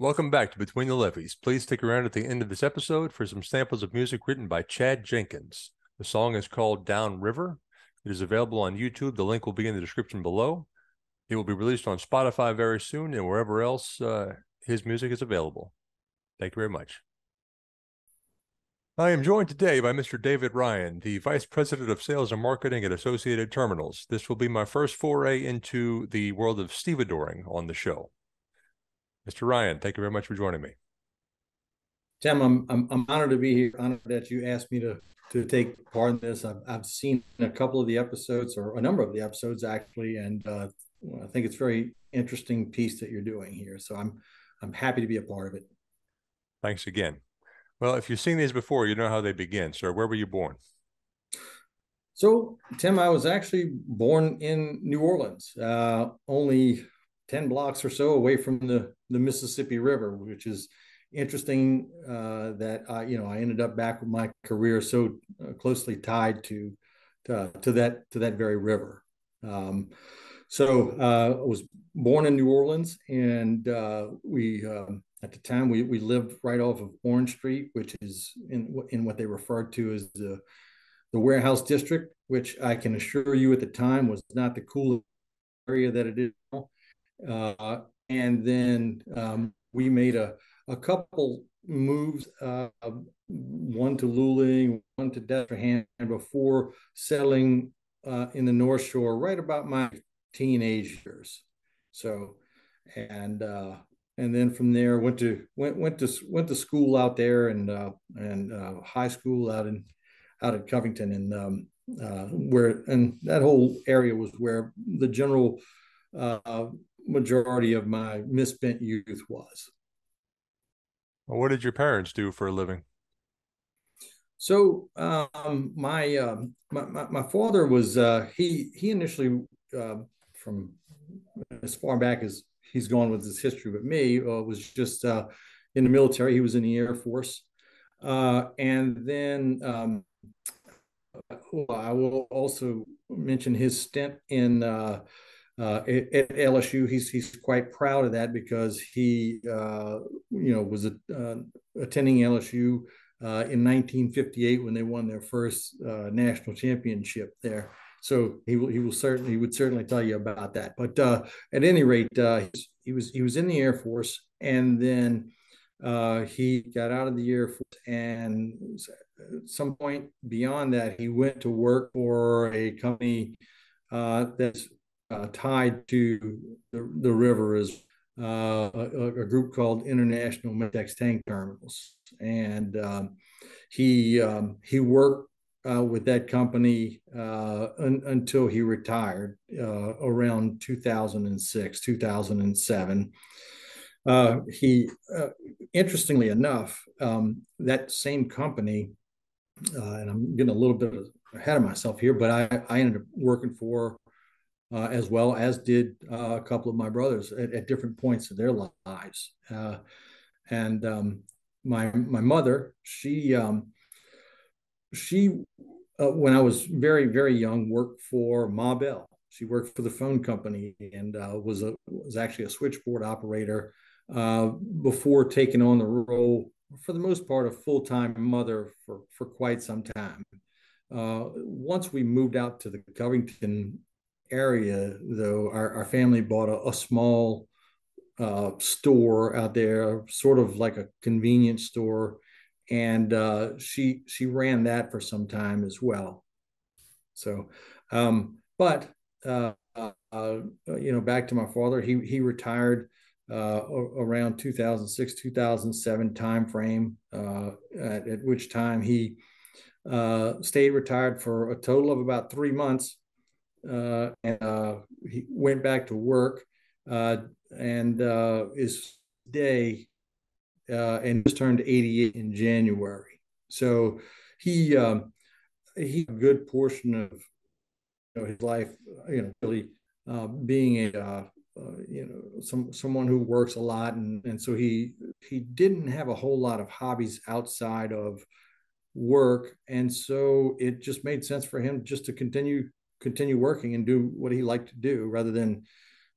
Welcome back to Between the Levees. Please stick around at the end of this episode for some samples of music written by Chad Jenkins. The song is called Down River. It is available on YouTube. The link will be in the description below. It will be released on Spotify very soon and wherever else uh, his music is available. Thank you very much. I am joined today by Mr. David Ryan, the Vice President of Sales and Marketing at Associated Terminals. This will be my first foray into the world of stevedoring on the show. Mr. Ryan, thank you very much for joining me. Tim, I'm, I'm, I'm honored to be here. Honored that you asked me to to take part in this. I've, I've seen a couple of the episodes, or a number of the episodes actually, and uh, I think it's a very interesting piece that you're doing here. So I'm I'm happy to be a part of it. Thanks again. Well, if you've seen these before, you know how they begin. Sir, where were you born? So, Tim, I was actually born in New Orleans, uh, only 10 blocks or so away from the, the Mississippi River, which is interesting uh, that I, you know, I ended up back with my career so uh, closely tied to, to, to, that, to that very river. Um, so uh, I was born in New Orleans and uh, we, um, at the time we, we lived right off of Orange Street, which is in, in what they referred to as the, the warehouse district, which I can assure you at the time was not the coolest area that it is now. Uh, and then um, we made a, a couple moves, uh, one to Luling, one to Destrehan, before settling uh, in the North Shore right about my teenage years. So, and uh, and then from there went to went went to went to school out there and uh, and high school out in out at Covington and um, uh, where and that whole area was where the general uh, majority of my misspent youth was. Well, what did your parents do for a living? So um, my, uh, my, my, my father was uh, he he initially uh, from as far back as he's gone with his history with me uh, was just uh, in the military. He was in the Air Force, uh, and then um, I will also mention his stint in uh, at, LSU. He's he's quite proud of that because he uh, you know was uh, attending LSU uh, in 1958 when they won their first uh, national championship there. So he will he will certainly he would certainly tell you about that. But uh, at any rate, he was he was in the Air Force and then he got out of the Air Force and at some point beyond that he went to work for a company that's uh, tied to the, the river is uh, a, a, group called International Matex Tank Terminals, and um, he um, he worked uh, with that company uh, un, until he retired uh, around 2006, 2007. Uh, he, interestingly enough, um, that same company, and I'm getting a little bit ahead of myself here, but I, I ended up working for uh, as well as did uh, a couple of my brothers at, at different points of their lives. Uh, and um, my my mother, she um, she uh, when I was very very young worked for Ma Bell. She worked for the phone company and uh, was a was actually a switchboard operator uh, before taking on the role for the most part a full time mother for for quite some time. once we moved out to the Covington area, though, our, our family bought a, a small uh, store out there, sort of like a convenience store, and uh, she she ran that for some time as well. So, um, but uh, uh you know, back to my father, he he retired uh, around 2006 2007 time frame, uh, at, at, which time he stayed retired for a total of about three months uh, and uh, he went back to work uh, and uh, his day uh, and just turned 88 in January. So he um, he a good portion of you know, his life, you know, really uh, being a uh, you know some someone who works a lot and and so he he didn't have a whole lot of hobbies outside of work and so it just made sense for him just to continue continue working and do what he liked to do rather than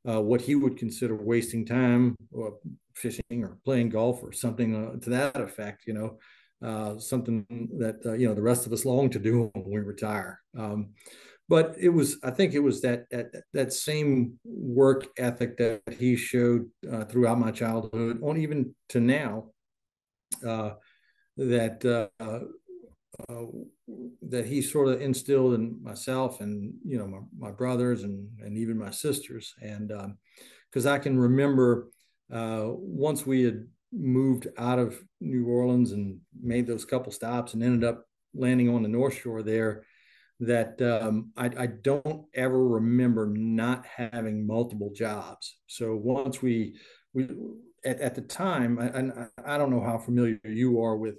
uh, what he would consider wasting time or fishing or playing golf or something uh, to that effect, you know, uh, something that, uh, you know, the rest of us long to do when we retire. Um, but it was, I think it was that, that, that same work ethic that he showed uh, throughout my childhood on even to now uh, that, uh, that he sort of instilled in myself and you know my, my brothers and and even my sisters. And because um, i can remember uh, once we had moved out of new orleans and made those couple stops and ended up landing on the north shore there that um, I, I, don't ever remember not having multiple jobs. So once we we at, at the time I, I don't know how familiar you are with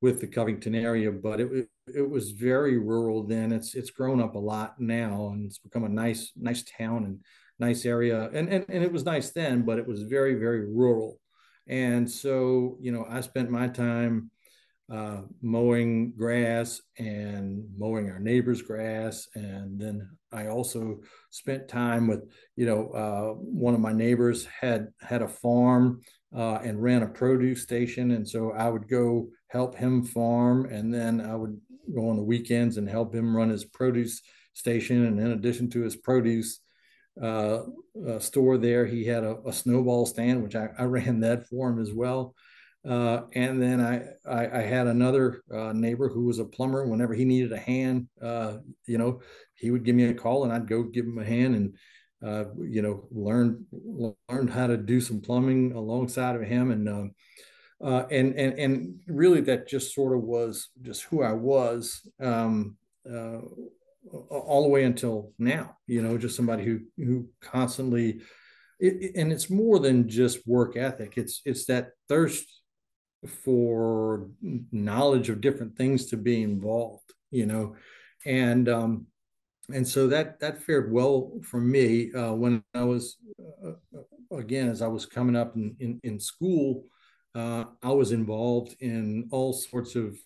with the Covington area, but it it was very rural then. It's it's grown up a lot now, and it's become a nice nice town and nice area. And and and it was nice then, but it was very very rural. And so you know, I spent my time uh, mowing grass and mowing our neighbor's grass, and then I also spent time with you know uh, one of my neighbors had had a farm uh, and ran a produce station, and so I would go help him farm, and then I would go on the weekends and help him run his produce station. And in addition to his produce uh, uh, store there, he had a, a snowball stand, which I, I, ran that for him as well. Uh, and then I, I, I had another uh, neighbor who was a plumber. Whenever he needed a hand, uh, you know, he would give me a call, and I'd go give him a hand and uh, you know, learned learned how to do some plumbing alongside of him, and uh, and and and really that just sort of was just who I was um, uh, all the way until now. You know, just somebody who who constantly, it, and it's more than just work ethic. It's it's that thirst for knowledge of different things to be involved. You know, and um, and so that that fared well for me uh, when I was uh, uh, again as I was coming up in in, in school. Uh, I was involved in all sorts of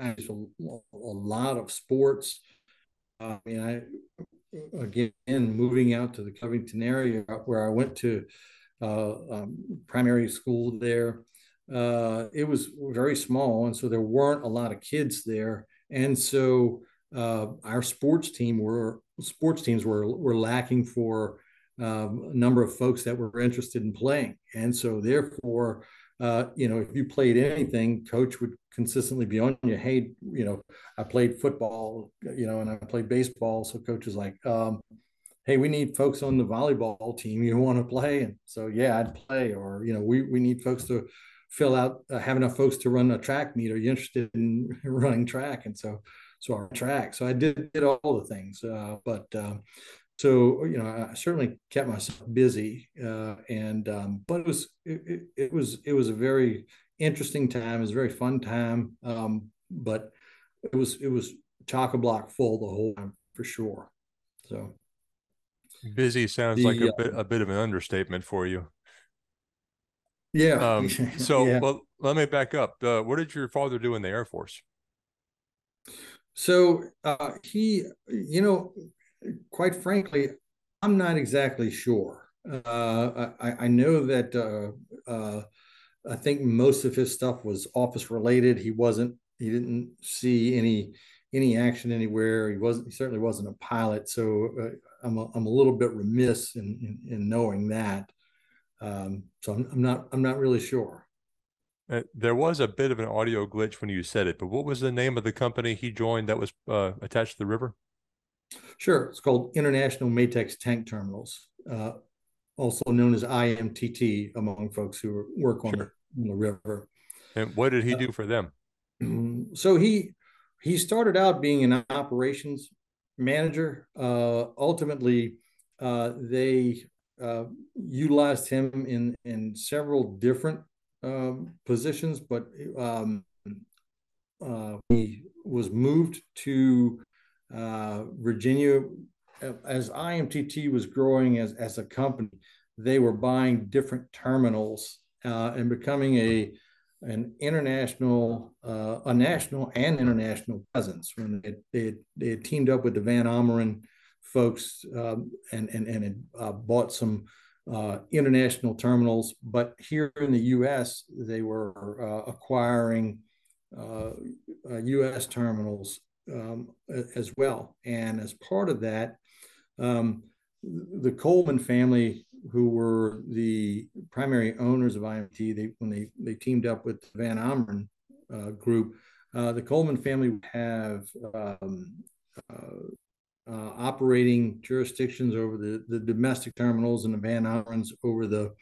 uh, a, lot of sports. Uh, I mean, I again moving out to the Covington area where I went to um, primary school there. it was very small, and so there weren't a lot of kids there, and so uh, our sports team were sports teams were were lacking for um, a number of folks that were interested in playing, and so therefore, uh, you know, if you played anything, coach would consistently be on you. Hey, you know, I played football, you know, and I played baseball, so coach is like, um, hey, we need folks on the volleyball team. You want to play? And so yeah, I'd play. Or you know, we we need folks to fill out, uh, have enough folks to run a track meet. Are you interested in running track? And so so our track. So I did, did all the things, uh, but um, so you know I certainly kept myself busy, uh, and um, but it was it, it, was it was a very interesting time. It was a very fun time, um, but it was it was chock a block full the whole time for sure. So busy sounds the, like a bit a bit of an understatement for you. Yeah. Um, so yeah. well, let me back up. Uh, what did your father do in the Air Force? So uh, he, you know, quite frankly, I'm not exactly sure. Uh, I, I, know that uh, uh, I think most of his stuff was office related. He wasn't. He didn't see any any action anywhere. He wasn't. He certainly wasn't a pilot. So uh, I'm a, I'm a little bit remiss in in, in knowing that. Um, so I'm, I'm not I'm not really sure. Uh, there was a bit of an audio glitch when you said it, but what was the name of the company he joined that was uh, attached to the river? Sure. It's called International Matex Tank Terminals, uh, also known as IMTT among folks who work on, sure. the, on the, river. And what did he uh, do for them? So he he started out being an operations manager. Uh, ultimately, uh, they utilized him in in several different um, positions, but um, uh, he was moved to uh, Virginia as IMTT was growing as, as a company. They were buying different terminals uh, and becoming a an international, uh, a national and international presence. When they, they, they had teamed up with the Van Ommeren folks um, and and and had uh, bought some uh, international terminals, but here in the U.S., they were uh, acquiring U.S. Uh, terminals um, as well. And as part of that, um, the Coleman family, who were the primary owners of IMT, they when they they teamed up with the Van Ommeren uh, group, uh, the Coleman family would have um, uh, uh, operating jurisdictions over the, the domestic terminals and the Van Ommerens over the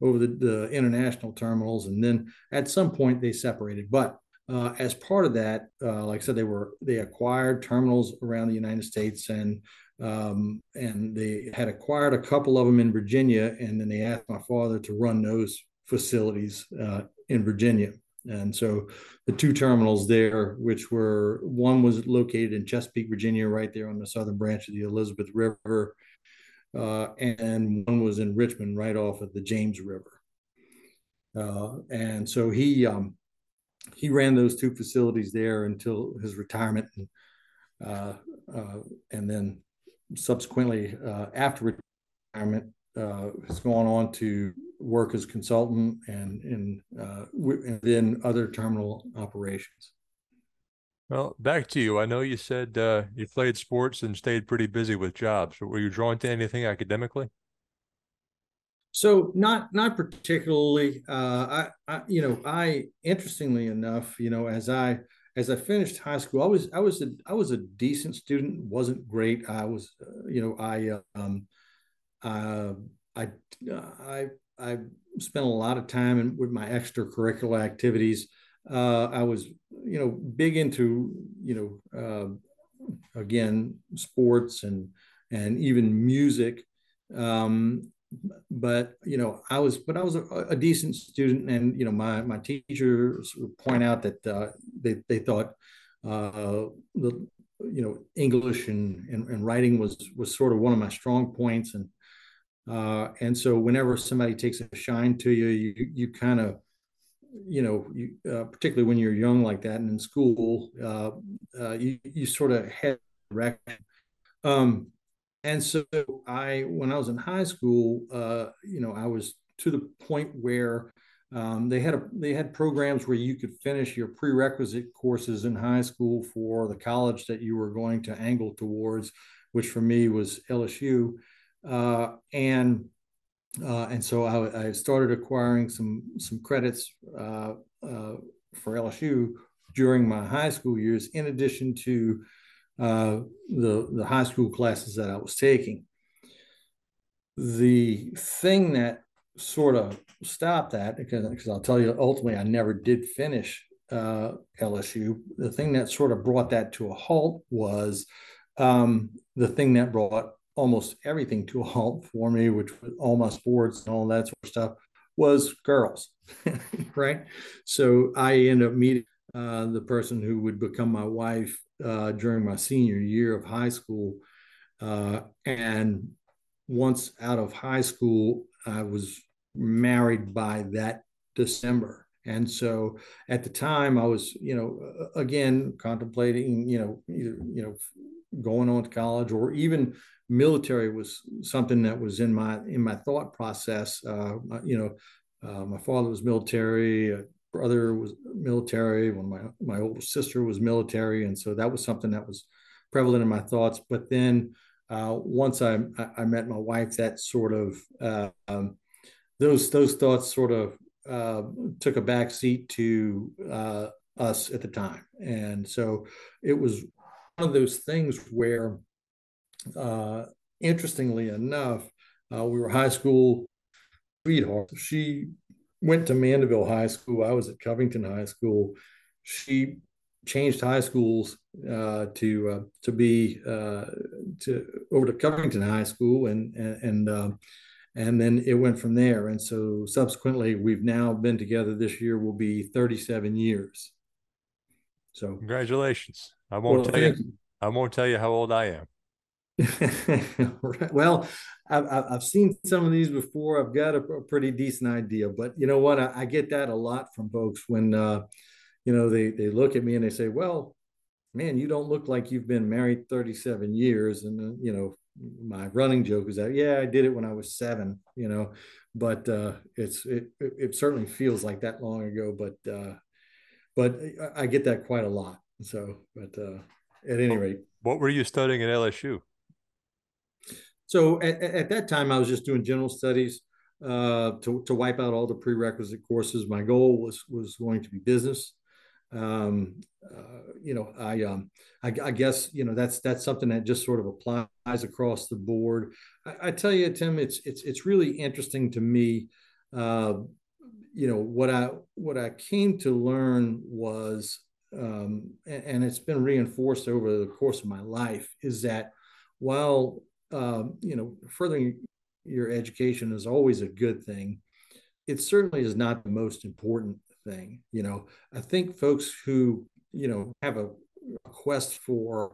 over the, the international terminals, and then at some point they separated. But uh, as part of that, uh, like I said, they were they acquired terminals around the United States, and um, and they had acquired a couple of them in Virginia, and then they asked my father to run those facilities uh, in Virginia. And so the two terminals there, which were one was located in Chesapeake, Virginia, right there on the southern branch of the Elizabeth River, uh, and one was in Richmond, right off of the James River. Uh, and so he um, he ran those two facilities there until his retirement, and, uh, uh and then subsequently uh, after retirement uh, has gone on to work as consultant and in uh, and then other terminal operations. Well, back to you. I know you said you played sports and stayed pretty busy with jobs. Were you drawn to anything academically? So not not particularly. Uh, I, I you know I interestingly enough you know as I as I finished high school I was I was a I was a decent student. wasn't great. I was uh, you know I um, uh, I I I spent a lot of time in, with my extracurricular activities. Uh, I was, you know, big into, you know, uh, again, sports and and even music. Um, but you know, I was, but I was a, a, decent student, and you know, my my teachers would point out that uh, they they thought uh, the you know English and, and, and writing was was sort of one of my strong points, and uh, and so whenever somebody takes a shine to you, you you kind of, you know, you, uh, particularly when you're young like that and in school, uh, uh you you sort of head direction. Um, and so I, when I was in high school, uh, you know, I was to the point where um, they had a, they had programs where you could finish your prerequisite courses in high school for the college that you were going to angle towards, which for me was LSU. Uh, and uh, and so I, I, started acquiring some some credits uh, uh, for LSU during my high school years, in addition to uh, the the high school classes that I was taking. The thing that sort of stopped that because, because I'll tell you ultimately I never did finish uh, LSU. The thing that sort of brought that to a halt was um, the thing that brought almost everything to a halt for me, which was all my sports and all that sort of stuff, was girls, right? So I ended up meeting uh, the person who would become my wife uh, during my senior year of high school. Uh, and once out of high school, I was married by that December. And so at the time, I was, you know, again contemplating, you know, either, you know, going on to college or even military was something that was in my in my thought process. Uh, you know, uh, my father was military, a brother was military, when my my older sister was military, and so that was something that was prevalent in my thoughts. But then uh, once I I met my wife, that sort of uh, um, those those thoughts sort of uh, took a back seat to uh, us at the time, and so it was one of those things where uh, interestingly enough, uh, we were high school sweethearts. She went to Mandeville High School. I was at Covington High School. She changed high schools uh, to uh, to be uh, to over to Covington High School, and and and, um, and then it went from there. And so subsequently, we've now been together. This year will be 37 years. So congratulations! I won't well, tell you, you. I won't tell you how old I am. well, I've, I've seen some of these before. I've got a, a pretty decent idea, but you know what? I, I, get that a lot from folks when, uh, you know, they, they look at me and they say, well, man, you don't look like you've been married 37 years. And, uh, you know, my running joke is that yeah, I did it when I was seven, you know, but uh, it's it it certainly feels like that long ago, but uh, but I get that quite a lot. So, but uh, at any rate, what were you studying at LSU? So at, at that time, I was just doing general studies uh, to to wipe out all the prerequisite courses. My goal was was going to be business. Um, uh, you know, I, um, I, I guess you know that's that's something that just sort of applies across the board. I, I tell you, Tim, it's it's it's really interesting to me. Uh, you know what I what I came to learn was, um, and, and, it's been reinforced over the course of my life, is that while um, you know furthering your education is always a good thing, it certainly is not the most important thing. You know, I think folks who you know have a, a quest for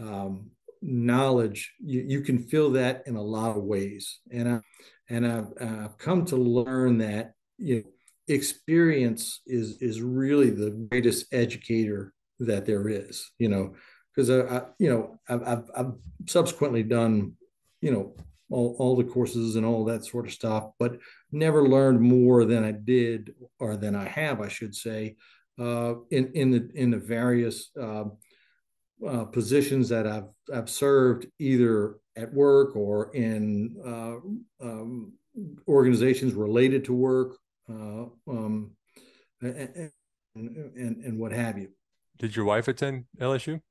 um, knowledge, you, you, can feel that in a lot of ways, and I, and I've, I've come to learn that you know, experience is is really the greatest educator that there is. You know, because I, I, you know I've, I've, I've subsequently done you know all, all the courses and all that sort of stuff, but never learned more than I did or than I have, I should say, uh, in in the in the various uh, uh, positions that I've I've served either at work or in uh, um, organizations related to work, uh, um, and, and, and what have you. Did your wife attend LSU?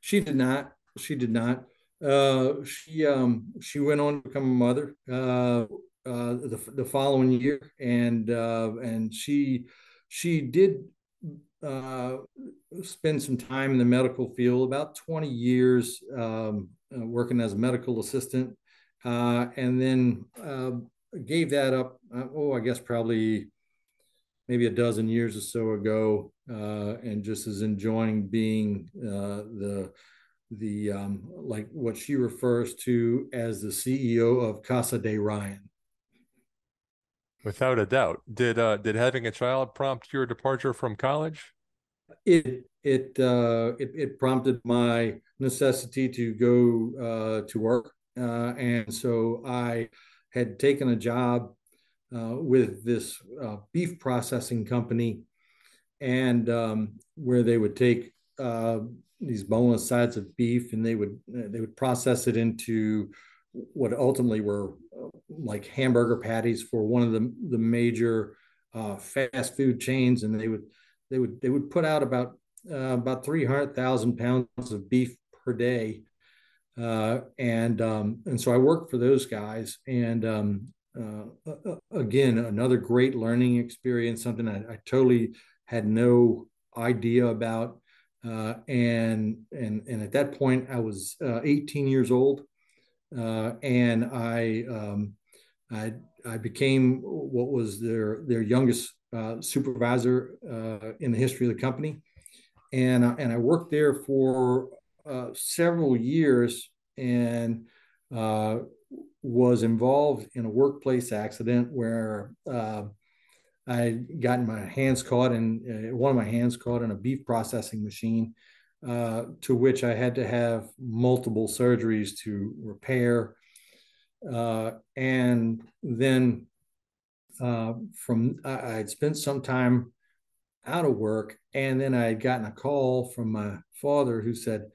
She did not. She did not. Uh, she um, she went on to become a mother uh, uh, the the following year, and uh, and she she did uh, spend some time in the medical field, about twenty years um, uh, working as a medical assistant, and then gave that up. oh, I guess probably maybe a dozen years or so ago, and just is enjoying being the the um, like what she refers to as the CEO of Casa de Ryan. Without a doubt, did uh, did having a child prompt your departure from college? It it uh, it, it prompted my necessity to go uh, to work, uh, and so I had taken a job uh, with this uh, beef processing company, and um, where they would take uh, these boneless sides of beef, and they would uh, they would process it into what ultimately were uh, like hamburger patties for one of the the major uh, fast food chains, and they would they would they would put out about uh, about three hundred thousand pounds of beef per day, uh, and um, and so I worked for those guys, and um, uh, again another great learning experience, something I, I totally had no idea about uh, and and and at that point, I was uh, 18 years old, uh, and I um, I I became what was their their youngest uh, supervisor uh, in the history of the company, and and I worked there for several years and was involved in a workplace accident where I had gotten my hands caught in uh, one of my hands caught in a beef processing machine, uh, to which I had to have multiple surgeries to repair. Uh, and then uh, from I had spent some time out of work, and then I had gotten a call from my father who said,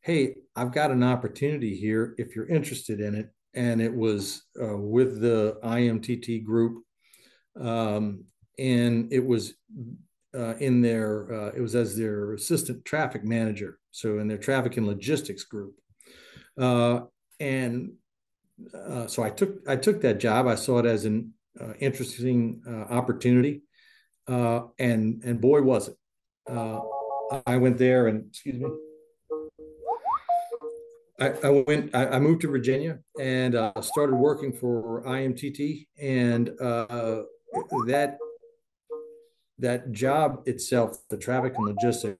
"Hey, I've got an opportunity here if you're interested in it." And it was uh, with the IMTT group um, and it was uh, in their uh, it was as their assistant traffic manager, so in their traffic and logistics group, uh, and uh, so I took I took that job. I saw it as an uh, interesting uh, opportunity, and and boy was it. I went there and excuse me. I, I went. I, I, moved to Virginia and started working for IMTT, and that that job itself, the traffic and logistics,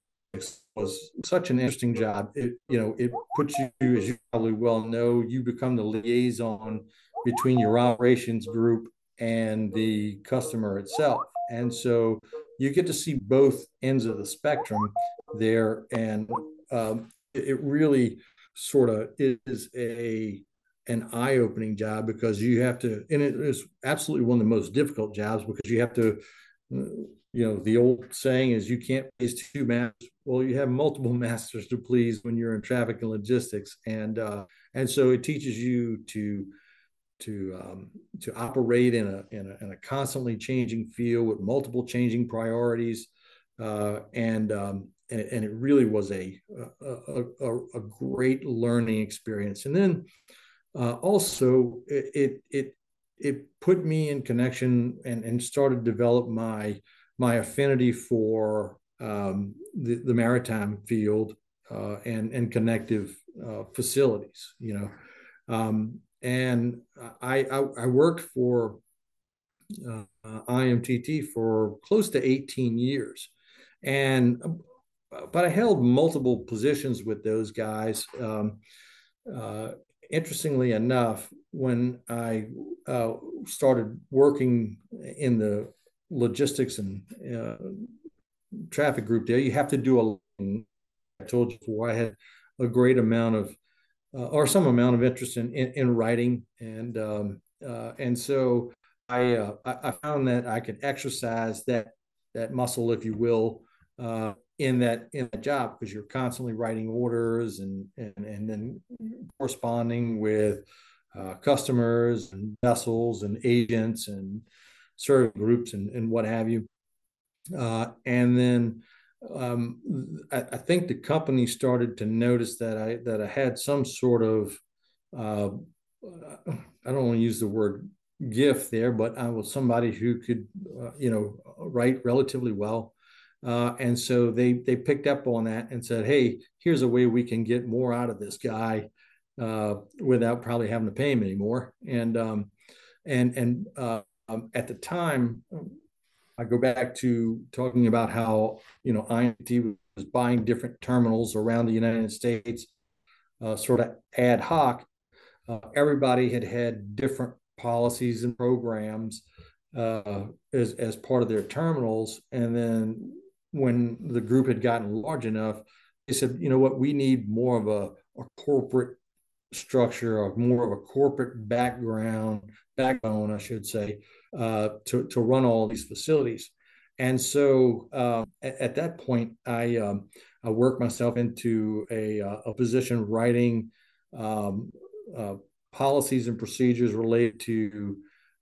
was such an interesting job. It you know it puts you, as you probably well know, you become the liaison between your operations group and the customer itself, and so you get to see both ends of the spectrum there, and um, it really sort of is a an eye-opening job because you have to and it is absolutely one of the most difficult jobs because you have to you know the old saying is you can't please two masters. Well you have multiple masters to please when you're in traffic and logistics and uh and so it teaches you to to um, to operate in a, in a, in a constantly changing field with multiple changing priorities uh, and, um, and and it really was a a, a, a great learning experience. And then uh, also it, it, it put me in connection and, and started to develop my my affinity for um, the, the maritime field uh, and and connective uh, facilities. You know, um, and I, I, I worked for uh, IMTT for close to 18 years, and but I held multiple positions with those guys. Um, uh, interestingly enough, when I uh, started working in the logistics and uh, traffic group there, you have to do a. I told you before, I had a great amount of, uh, or some amount of interest in in, in writing, and um, uh, and so I uh, I found that I could exercise that that muscle, if you will, uh, in that in that job because you're constantly writing orders and and and then corresponding with uh, customers and vessels and agents and service groups and, and what have you. Uh, and then um, I, I, think the company started to notice that I that I had some sort of uh, I don't want to use the word gift there, but I was somebody who could uh, you know write relatively well. Uh, and so they they picked up on that and said, "Hey, here's a way we can get more out of this guy uh, without probably having to pay him anymore." And um, and and uh, um, at the time, I go back to talking about how you know INT was buying different terminals around the United States, uh, sort of ad hoc. Uh, everybody had had different policies and programs uh, as as part of their terminals, and then when the group had gotten large enough, they said, you know what, we need more of a, a corporate structure, or more of a corporate background, backbone, I should say, uh, to, to run all these facilities. And so uh, at, at, that point, I, um, I worked myself into a, uh, a position writing um, uh, policies and procedures related to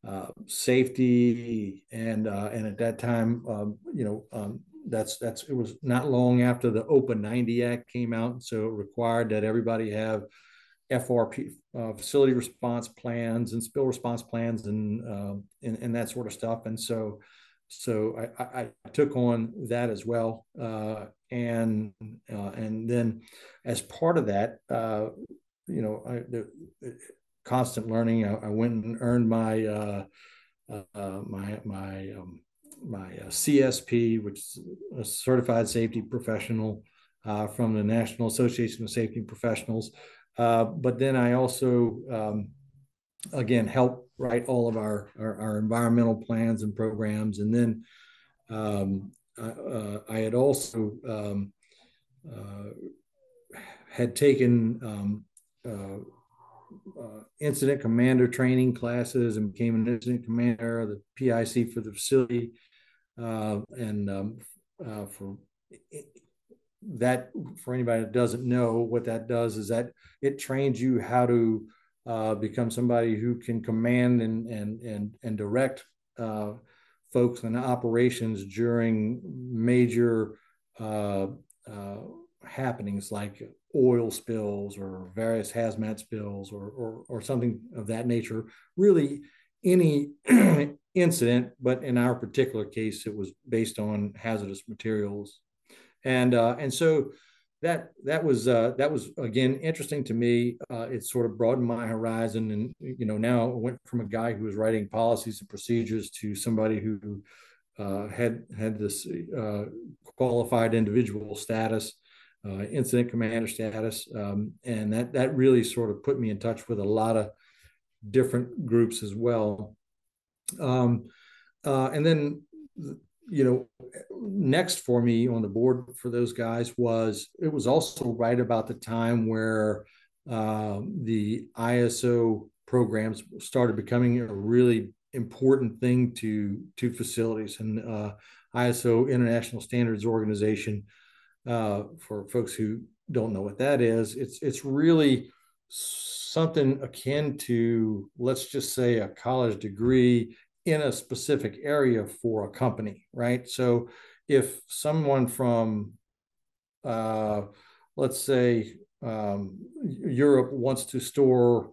uh, safety and uh, and at that time, um, you know, um, that's that's it was not long after the OPA 90 Act came out, so it required that everybody have FRP uh, facility response plans and spill response plans and, uh, and, and that sort of stuff. And so so I, I, took on that as well, uh, and uh, and then as part of that, uh, you know, I, the, constant learning. I, I, went and earned my uh, my my um, my CSP, which is a certified safety professional from the National Association of Safety Professionals. Uh, but then I also, um, again, help write all of our, our, our, environmental plans and programs. And then um, I, uh, I, had also um, uh, had taken um, uh, uh, incident commander training classes and became an incident commander the PIC for the facility and um, for that for anybody that doesn't know what that does is that it trains you how to uh, become somebody who can command and and and and direct uh, folks and operations during major uh, uh, happenings like oil spills or various hazmat spills or, or, or something of that nature. Really, any incident, but in our particular case, it was based on hazardous materials, and uh, and so that that was uh, that was again interesting to me. Uh, it sort of broadened my horizon, and you know now I went from a guy who was writing policies and procedures to somebody who uh, had had this uh, qualified individual status, uh, incident commander status, um, and that that really sort of put me in touch with a lot of different groups as well. Um, uh, and then, you know, next for me on the board for those guys was it was also right about the time where uh, the ISO programs started becoming a really important thing to to facilities and uh, ISO International Standards Organization. Uh, for folks who don't know what that is, it's it's really something akin to let's just say a college degree in a specific area for a company, right? So if someone from uh, let's say um, Europe wants to store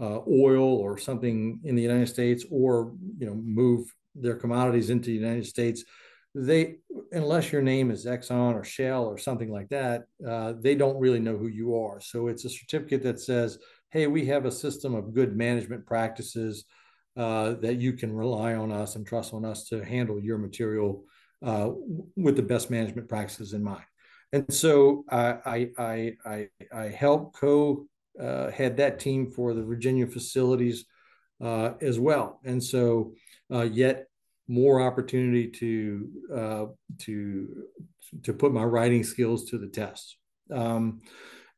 uh, oil or something in the United States, or you know move their commodities into the United States, they unless your name is Exxon or Shell or something like that, uh, they don't really know who you are. So it's a certificate that says, "Hey, we have a system of good management practices uh, that you can rely on us and trust on us to handle your material uh, with the best management practices in mind." And so I I I I helped co uh, had that team for the Virginia facilities uh, as well. And so, uh, yet more opportunity to uh, to to put my writing skills to the test. Um,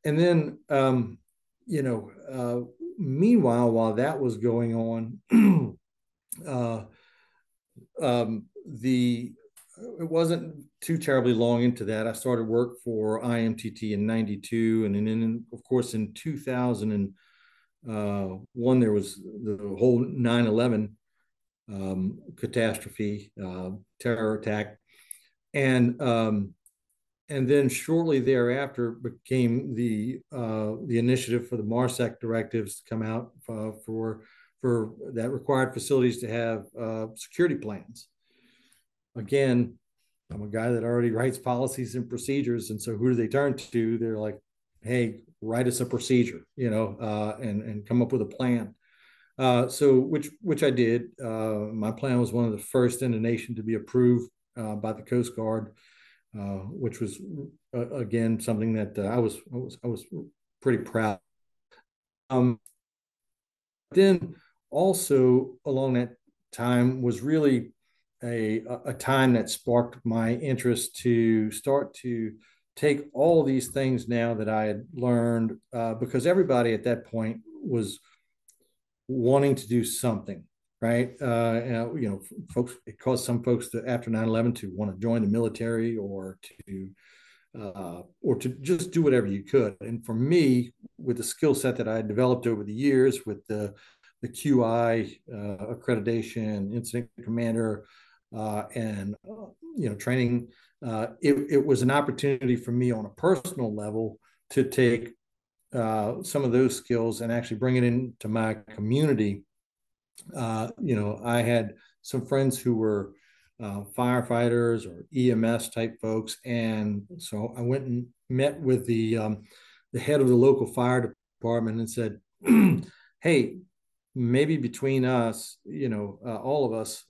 and then, um, you know, uh, meanwhile, while that was going on, uh, um, the it wasn't too terribly long into that. I started work for IMTT in 92. And then, of course, in 2001, uh, there was the whole 9 11 um, catastrophe, uh, terror attack. And um, and then shortly thereafter became the uh, the initiative for the MARSEC directives to come out uh, for for that required facilities to have uh, security plans again, I'm a guy that already writes policies and procedures. And so who do they turn to? They're like, hey, write us a procedure, you know, uh, and, and come up with a plan. Uh, so which which I did. Uh, my plan was one of the first in the nation to be approved by the Coast Guard, uh, which was uh, again something that I was I was I was pretty proud. Um, then also along that time was really a, a time that sparked my interest to start to take all these things now that I had learned uh, because everybody at that point was wanting to do something, right? Uh, you know, folks, it caused some folks to, after 9 11 to want to join the military or to, uh, or to just do whatever you could. And for me, with the skill set that I developed over the years with the, the QI uh, accreditation, incident commander, uh, and uh, you know training. Uh, it, it was an opportunity for me on a personal level to take uh, some of those skills and actually bring it into my community. Uh, you know, I had some friends who were uh, firefighters or EMS type folks, and so I went and met with the um, the head of the local fire department and said, "Hey, maybe between us, you know, all of us,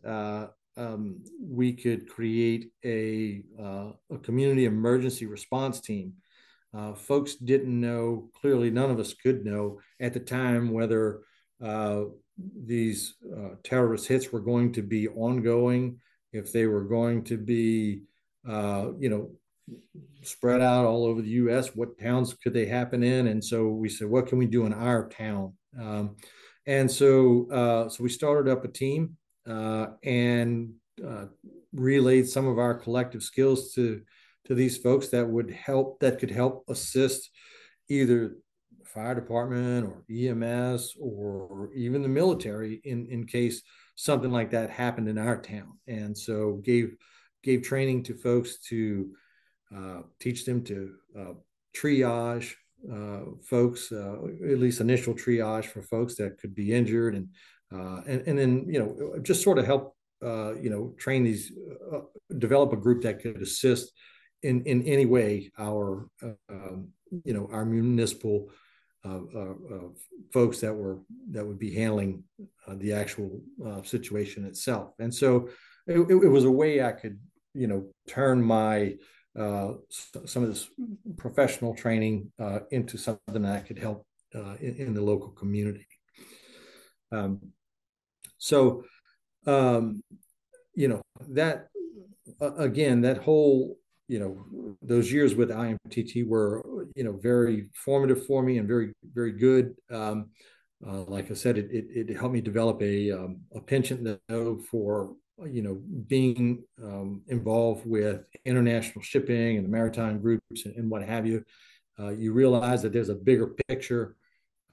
um, we could create a, uh, a community emergency response team. Uh, folks didn't know, clearly, none of us could know at the time whether uh, these uh, terrorist hits were going to be ongoing, if they were going to be, uh, you know, spread out all over the U.S. What towns could they happen in? And so we said, what can we do in our town? Um, and so, uh, so we started up a team uh, and uh, relayed some of our collective skills to to these folks that would help that could help assist either fire department or EMS or even the military in in case something like that happened in our town. And so gave gave training to folks to uh, teach them to uh, triage uh, folks uh, at least initial triage for folks that could be injured and uh, and, and then you know just sort of help uh, you know train these develop a group that could assist in in any way our um, you know our municipal uh, uh, folks that were that would be handling the actual situation itself. And so it, it, was a way i could you know turn my some of this professional training into something that could help in, in, the local community. Um, so, um, you know, that uh, again, that whole, you know, those years with IMTT were, you know, very formative for me and very, very good. Um, uh, like I said, it, it, it helped me develop a um, a penchant for you know being um, involved with international shipping and the maritime groups and, and what have you. Uh, you realize that there's a bigger picture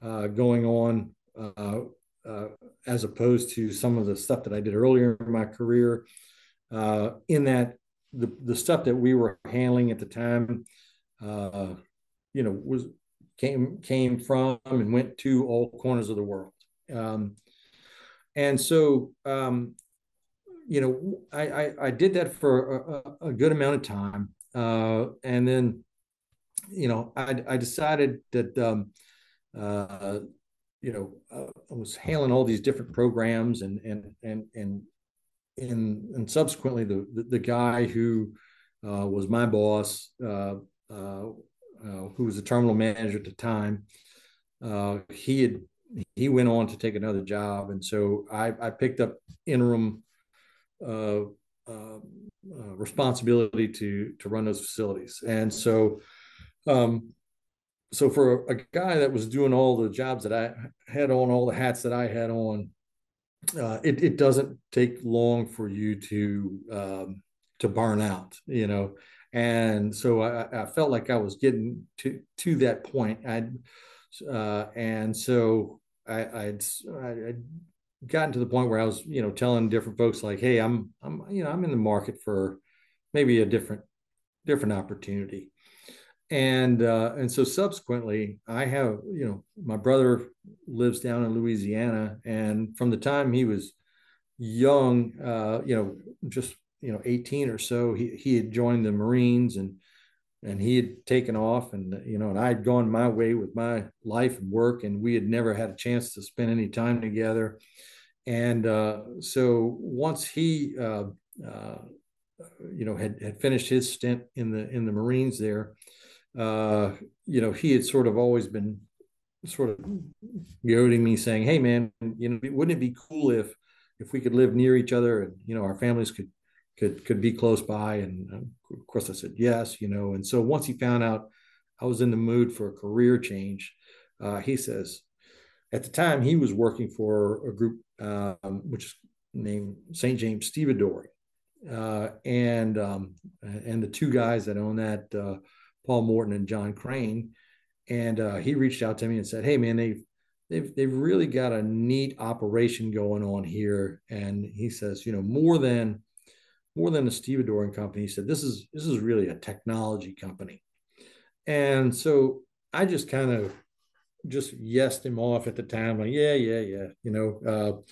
uh, going on uh, uh, as opposed to some of the stuff that I did earlier in my career. Uh, in that the the stuff that we were handling at the time, you know, was came came from and went to all corners of the world. Um, and so, um, you know, I, I, I, did that for a, a good amount of time. Uh, and then, you know, I, I decided that, um, uh, you know, uh, I was handling all these different programs and, and, and, and, and, and subsequently the, the, the guy who uh, was my boss, uh, uh, uh, who was the terminal manager at the time, uh, he had he went on to take another job, and so I, I picked up interim responsibility to to run those facilities, and so. Um, so for a guy that was doing all the jobs that I had on, all the hats that I had on, uh, it, it doesn't take long for you to um, to burn out, you know and so I, I, felt like I was getting to to that point. I'd uh, and so I, I'd, I'd gotten to the point where I was, you know, telling different folks like, "Hey, I'm I'm you know I'm in the market for maybe a different different opportunity." And uh, and so subsequently, I have you know my brother lives down in Louisiana, and from the time he was young, uh, you know, just you know 18 or so he, he had joined the marines and and he had taken off and you know and i had gone my way with my life and work and we had never had a chance to spend any time together. And uh, so once he uh, uh, you know had, had finished his stint in the in the marines there uh, you know he had sort of always been sort of goading me saying hey man you know wouldn't it be cool if if we could live near each other and you know our families could could could be close by? And uh, of course i said yes you know. And so once he found out i was in the mood for a career change uh, he says at the time he was working for a group um, which is named st james stevedore. Uh, and um, and the two guys that own that uh, paul morton and john crane and uh, he reached out to me and said hey man they've they've they've really got a neat operation going on here and he says you know more than more than a stevedoring company. He said, "This is this is really a technology company," and so I just kind of just yesed him off at the time, like, "Yeah, yeah, yeah." You know, uh,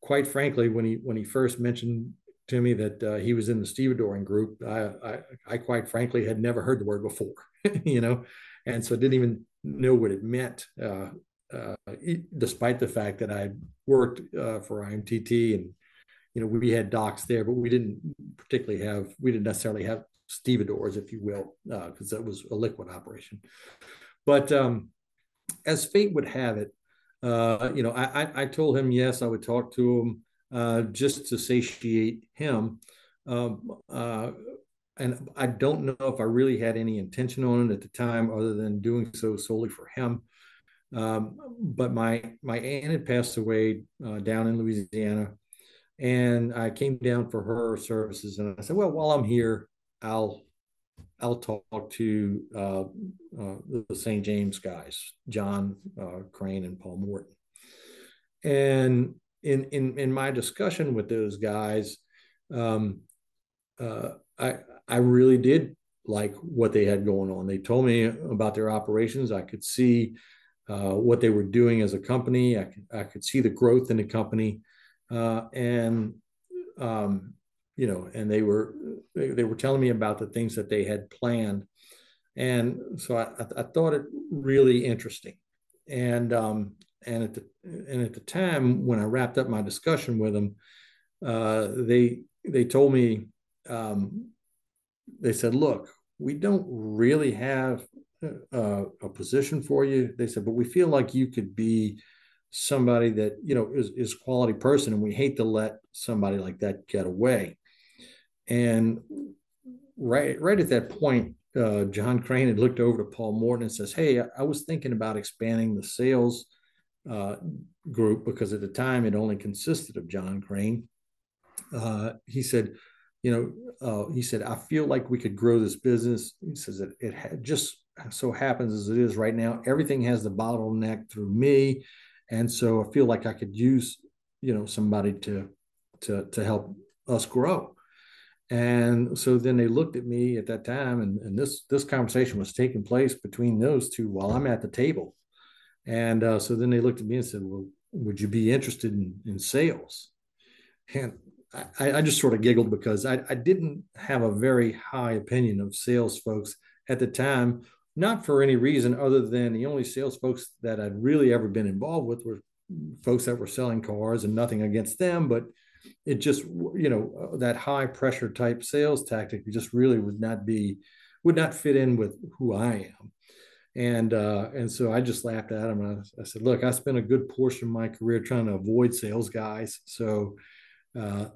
quite frankly, when he when he first mentioned to me that uh, he was in the stevedoring group, I, I, I quite frankly had never heard the word before, you know, and so I didn't even know what it meant. Uh, uh, despite the fact that I worked uh, for IMTT and you know, we had docks there, but we didn't particularly have, we didn't necessarily have stevedores, if you will, because uh, that was a liquid operation. But um, as fate would have it, uh, you know, I, I, told him yes, I would talk to him uh, just to satiate him. Um, and I don't know if I really had any intention on it at the time, other than doing so solely for him. Um, but my my aunt had passed away uh, down in Louisiana and I came down for her services, and I said, "Well, while I'm here, I'll I'll talk to uh, uh, the St. James guys, John uh, Crane and Paul Morton." And in in in my discussion with those guys, um, uh, I I really did like what they had going on. They told me about their operations. I could see uh, what they were doing as a company. I could I could see the growth in the company uh, and um, you know, and they were they, they, were telling me about the things that they had planned, and so I, I thought it really interesting, and um, and at the and at the time when I wrapped up my discussion with them, uh, they they told me um, they said, look, we don't really have a, a position for you. They said, but we feel like you could be somebody that you know is is quality person, and we hate to let somebody like that get away. And right right at that point, uh, John Crane had looked over to Paul Morton and says, "Hey, I, I was thinking about expanding the sales uh, group because at the time it only consisted of John Crane." Uh, he said, "You know, uh, he said I feel like we could grow this business." He says that it had just so happens as it is right now, everything has the bottleneck through me, and so I feel like I could use, you know, somebody to to to help us grow. And so then they looked at me at that time, and, and this this conversation was taking place between those two while I'm at the table. And uh, so then they looked at me and said, "Well, would you be interested in, in sales?" And I, I, just sort of giggled because I, I didn't have a very high opinion of sales folks at the time, not for any reason other than the only sales folks that I'd really ever been involved with were folks that were selling cars, and nothing against them, but it just you know uh, that high pressure type sales tactic just really would not be would not fit in with who I am. And uh, and so I just laughed at him. I, I, said, "Look, I spent a good portion of my career trying to avoid sales guys. So uh,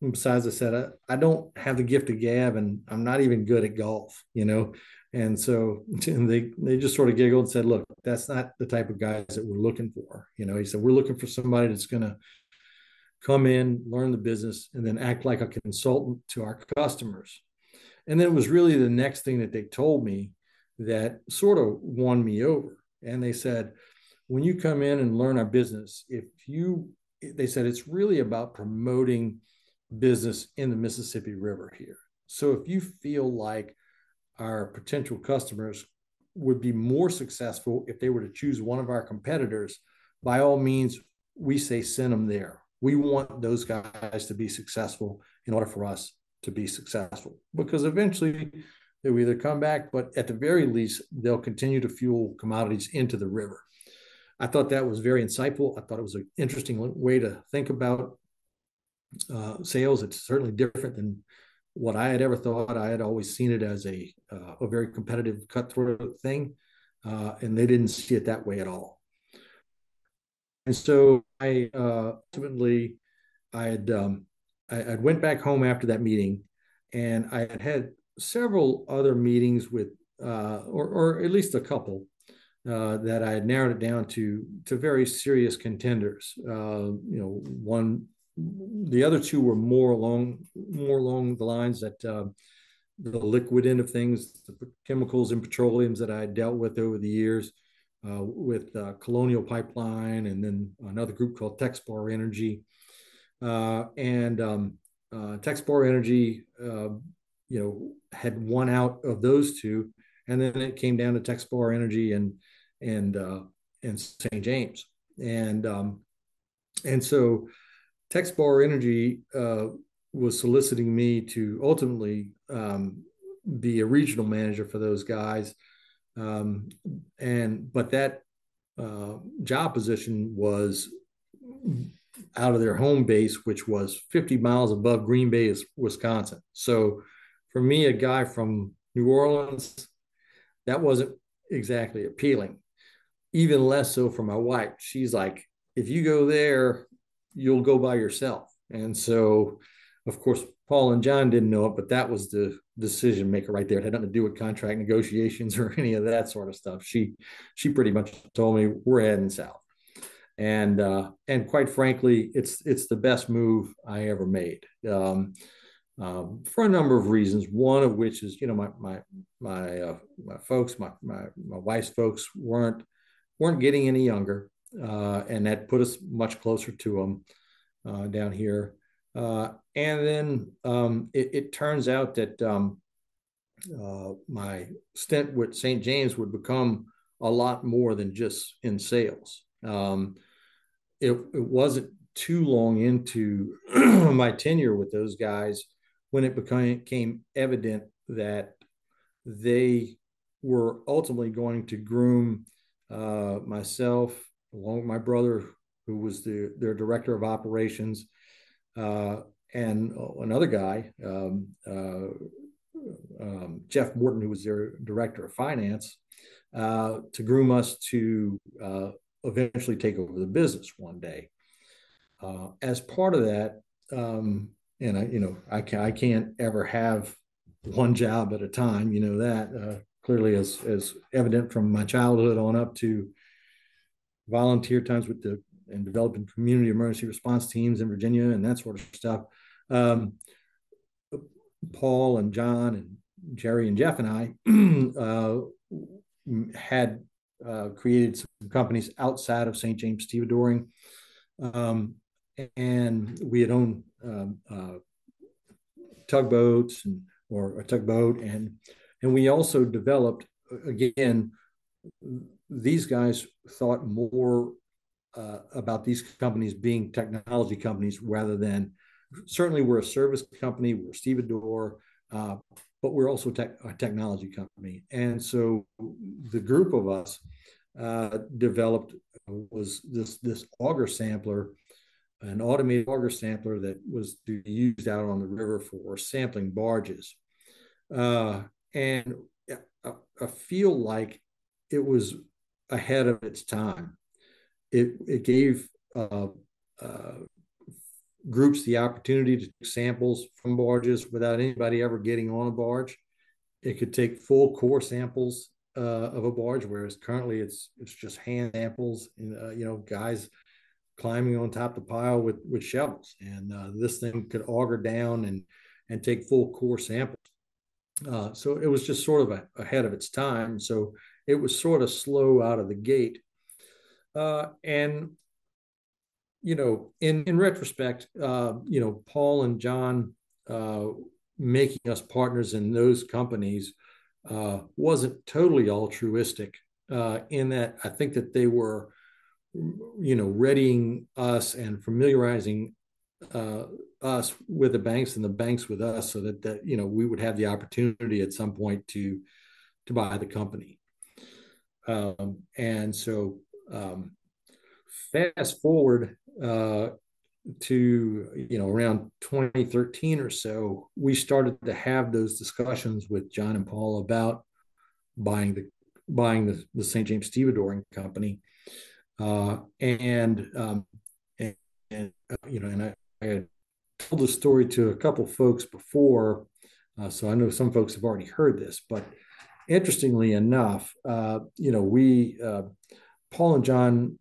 besides, I said I, I don't have the gift of gab, and I'm not even good at golf. You know, and so and they they just sort of giggled and said, "Look, that's not the type of guys that we're looking for." You know, he said, "We're looking for somebody that's going to come in, learn the business, and then act like a consultant to our customers. And then it was really the next thing that they told me that sort of won me over. And they said, when you come in and learn our business, if you, they said, it's really about promoting business in the Mississippi River here. So if you feel like our potential customers would be more successful if they were to choose one of our competitors, by all means, we say send them there we want those guys to be successful in order for us to be successful because eventually they'll either come back, but at the very least, they'll continue to fuel commodities into the river. I thought that was very insightful. I thought it was an interesting way to think about uh, sales. It's certainly different than what I had ever thought. I had always seen it as a uh, a very competitive, cutthroat thing, uh, and they didn't see it that way at all. And so I uh, ultimately I had um, I, I went back home after that meeting, and I had had several other meetings with, uh, or, or at least a couple, uh, that I had narrowed it down to to very serious contenders. Uh, you know, one, the other two were more along more along the lines that uh, the liquid end of things, the chemicals and petroleums that I had dealt with over the years uh, with uh, Colonial Pipeline and then another group called Texpar Energy. Uh, and um, uh, Energy, uh, you know, had one out of those two, and then it came down to Texpar Energy and and and St. James, and um, and so Texpar Energy uh, was soliciting me to ultimately um, be a regional manager for those guys um, and but that uh, job position was out of their home base, which was 50 miles above Green Bay, Wisconsin. So for me, a guy from New Orleans, that wasn't exactly appealing. Even less so for my wife. She's like, if you go there, you'll go by yourself. And so, of course, Paul and John didn't know it, but that was the decision maker right there. It had nothing to do with contract negotiations or any of that sort of stuff. She she pretty much told me we're heading south, and uh, and quite frankly, it's it's the best move I ever made. Um, um, for a number of reasons. One of which is, you know, my my my uh, my folks, my my my wife's folks weren't weren't getting any younger, uh, and that put us much closer to them uh, down here. Uh, and then um, it, it, turns out that um, uh, my stint with St. James would become a lot more than just in sales. Um, it, it, wasn't too long into my tenure with those guys when it became, evident that they were ultimately going to groom uh, myself, along with my brother, who was the, their director of operations, uh, and another guy, um, uh, um, Jeff Morton, who was their director of finance, uh, to groom us to uh, eventually take over the business one day. Uh, as part of that, um, and I, you know, I, can, I can't ever have one job at a time. You know that uh, clearly as as evident from my childhood on up to volunteer times with the and developing community emergency response teams in Virginia and that sort of stuff. Um, Paul and John and Jerry and Jeff and I uh, had uh, created some companies outside of St. James Stevedoring. Um, and we had owned um, uh, tugboats and, or a tugboat. And, and we also developed, again, these guys thought more uh, about these companies being technology companies rather than certainly we're a service company, we're stevedore, uh, but we're also tech, a technology company. And so the group of us uh, developed was this this auger sampler, an automated auger sampler that was used out on the river for sampling barges. Uh, and I, I, feel like it was ahead of its time. It, it gave uh, uh groups the opportunity to take samples from barges without anybody ever getting on a barge. It could take full core samples uh, of a barge, whereas currently it's it's just hand samples. And, uh, you know, guys climbing on top of the pile with with shovels, and uh, this thing could auger down and and take full core samples. Uh, so it was just sort of a, ahead of its time. So it was sort of slow out of the gate. Uh, and you know, in in retrospect, uh, you know, Paul and John uh, making us partners in those companies uh, wasn't totally altruistic. Uh, in that, I think that they were, you know, readying us and familiarizing uh, us with the banks and the banks with us, so that that you know we would have the opportunity at some point to to buy the company. Um, and so um, fast forward uh, to you know around 2013 or so, we started to have those discussions with John and Paul about buying the buying the, the St. James Stevedoring Company, uh, and, um, and, and uh, you know, and I, I, had told the story to a couple folks before, uh, so I know some folks have already heard this, but interestingly enough, uh, you know, we uh, Paul and John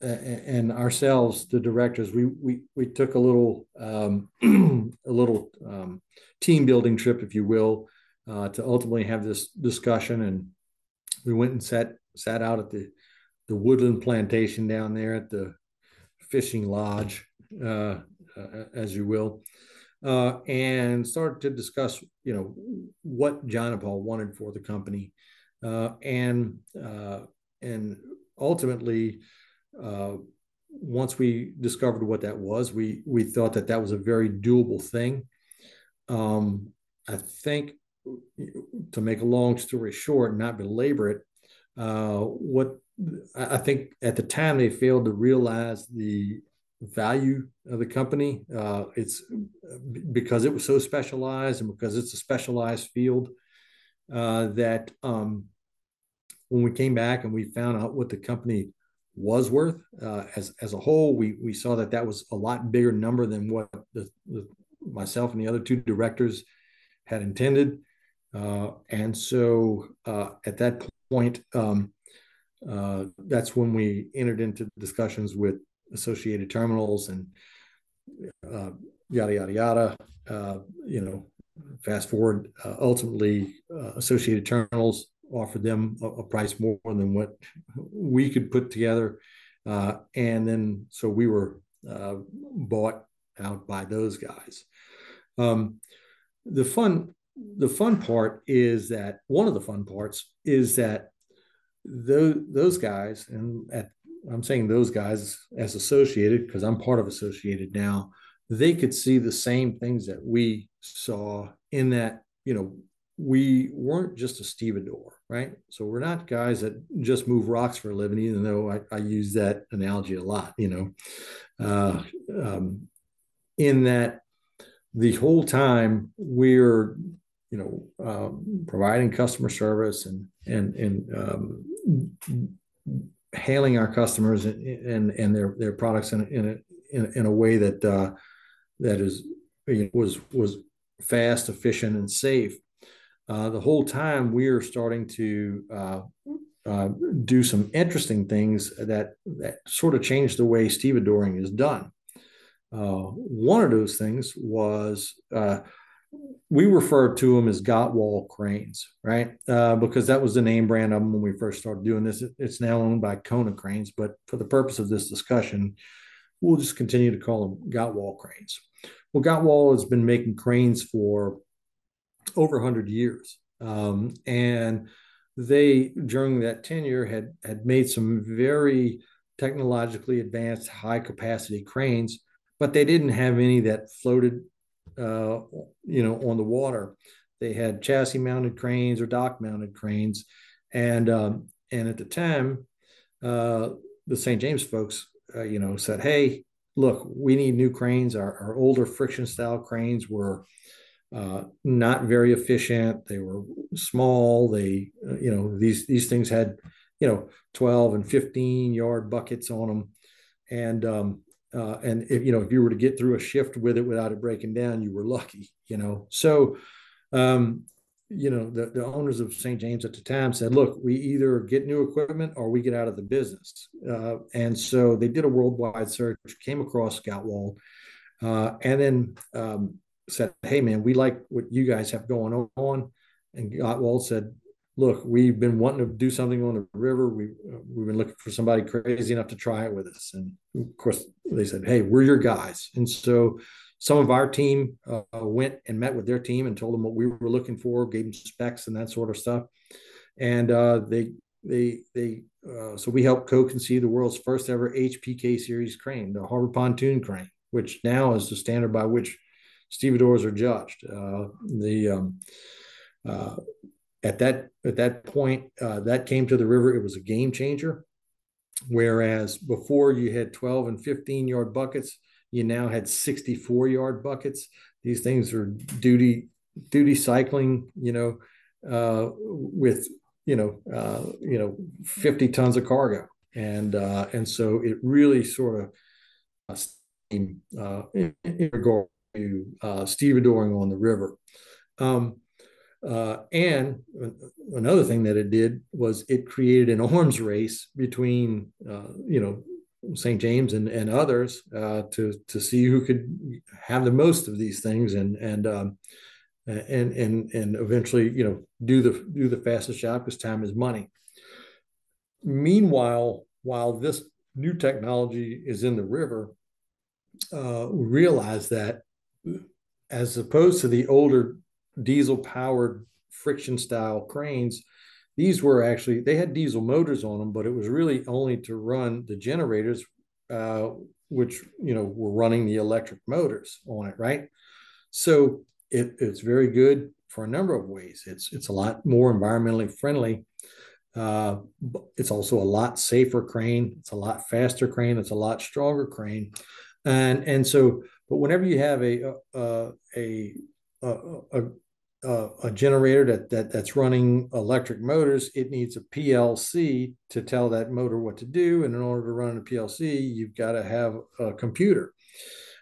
and ourselves, the directors, we we we took a little um, a little um, team building trip, if you will, uh, to ultimately have this discussion. And we went and sat sat out at the the woodland plantation down there at the fishing lodge, uh, uh, as you will, uh, and started to discuss, you know, what John and Paul wanted for the company, uh, and uh, and ultimately uh, once we discovered what that was, we we thought that that was a very doable thing. Um, I think to make a long story short, not belabor it, uh, what I think at the time they failed to realize the value of the company. Uh, it's because it was so specialized and because it's a specialized field uh, that um, when we came back and we found out what the company was worth uh, as as a whole. We we saw that that was a lot bigger number than what the, the myself and the other two directors had intended, uh, and so uh, at that point, um, uh, that's when we entered into discussions with Associated Terminals and uh, yada yada yada. Uh, you know, fast forward, ultimately, Associated Terminals offered them a, a, price more than what we could put together. Uh, and then so we were uh, bought out by those guys. Um, the fun, the fun part is that one of the fun parts is that those those guys, and at, I'm saying those guys as associated because I'm part of associated now. They could see the same things that we saw in that you know we weren't just a stevedore, right? So we're not guys that just move rocks for a living, even though I, I use that analogy a lot, you know, uh, um, in that the whole time we're, you know, um, providing customer service and, and, and um, hailing our customers and, and, and their, their products in, in, a, in, in a way that, uh, that is, you know, was, was fast, efficient, and safe. Uh, the whole time we are starting to uh, uh, do some interesting things that that sort of change the way stevedoring is done. Uh, one of those things was uh, we refer to them as Gottwald cranes, right? Uh, because that was the name brand of them when we first started doing this. It's now owned by Konecranes, but for the purpose of this discussion, we'll just continue to call them Gottwald cranes. Well, Gottwald has been making cranes for over 100 years. Um, and they, during that tenure, had, had made some very technologically advanced high capacity cranes, but they didn't have any that floated, uh, you know, on the water. They had chassis mounted cranes or dock mounted cranes. And, um, and at the time, uh, the St. James folks, uh, you know, said, Hey, look, we need new cranes. Our, our older friction style cranes were uh, not very efficient. They were small. They, uh, you know, these these things had, you know, 12 and 15 yard buckets on them, and um, uh, and if you know if you were to get through a shift with it without it breaking down, you were lucky. You know, so um, you know, the, the owners of St. James at the time said, look, we either get new equipment or we get out of the business. Uh, and so they did a worldwide search, came across Gottwald, uh, and then um, said, hey, man, we like what you guys have going on. And Gottwald said, look, we've been wanting to do something on the river. We, we've been looking for somebody crazy enough to try it with us. And of course, they said, hey, we're your guys. And so some of our team uh, went and met with their team and told them what we were looking for, gave them specs and that sort of stuff. And uh, they they they uh, so we helped co-conceive the world's first ever HPK series crane, the Harbor Pontoon crane, which now is the standard by which stevedores are judged. Uh, the um, uh, at that at that point, uh, that came to the river. It was a game changer. Whereas before you had 12 and 15 yard buckets, you now had 64 yard buckets. These things are duty duty cycling, you know, uh, with you know uh, you know 50 tons of cargo, and uh, and so it really sort of uh, uh, in, in regard to uh, stevedoring on the river. Um, uh, and another thing that it did was it created an arms race between, uh, you know, St. James and, and others uh, to to see who could have the most of these things and and um, and and and eventually you know do the do the fastest job because time is money. Meanwhile, while this new technology is in the river, uh, we realize that as opposed to the older diesel powered friction style cranes, these were actually they had diesel motors on them, but it was really only to run the generators, uh, which you know were running the electric motors on it, right? So it, it's very good for a number of ways. It's it's a lot more environmentally friendly. Uh, it's also a lot safer crane. It's a lot faster crane. It's a lot stronger crane, and and so. But whenever you have a a a, a, a a generator that, that that's running electric motors, it needs a PLC to tell that motor what to do. And in order to run a PLC, you've got to have a computer.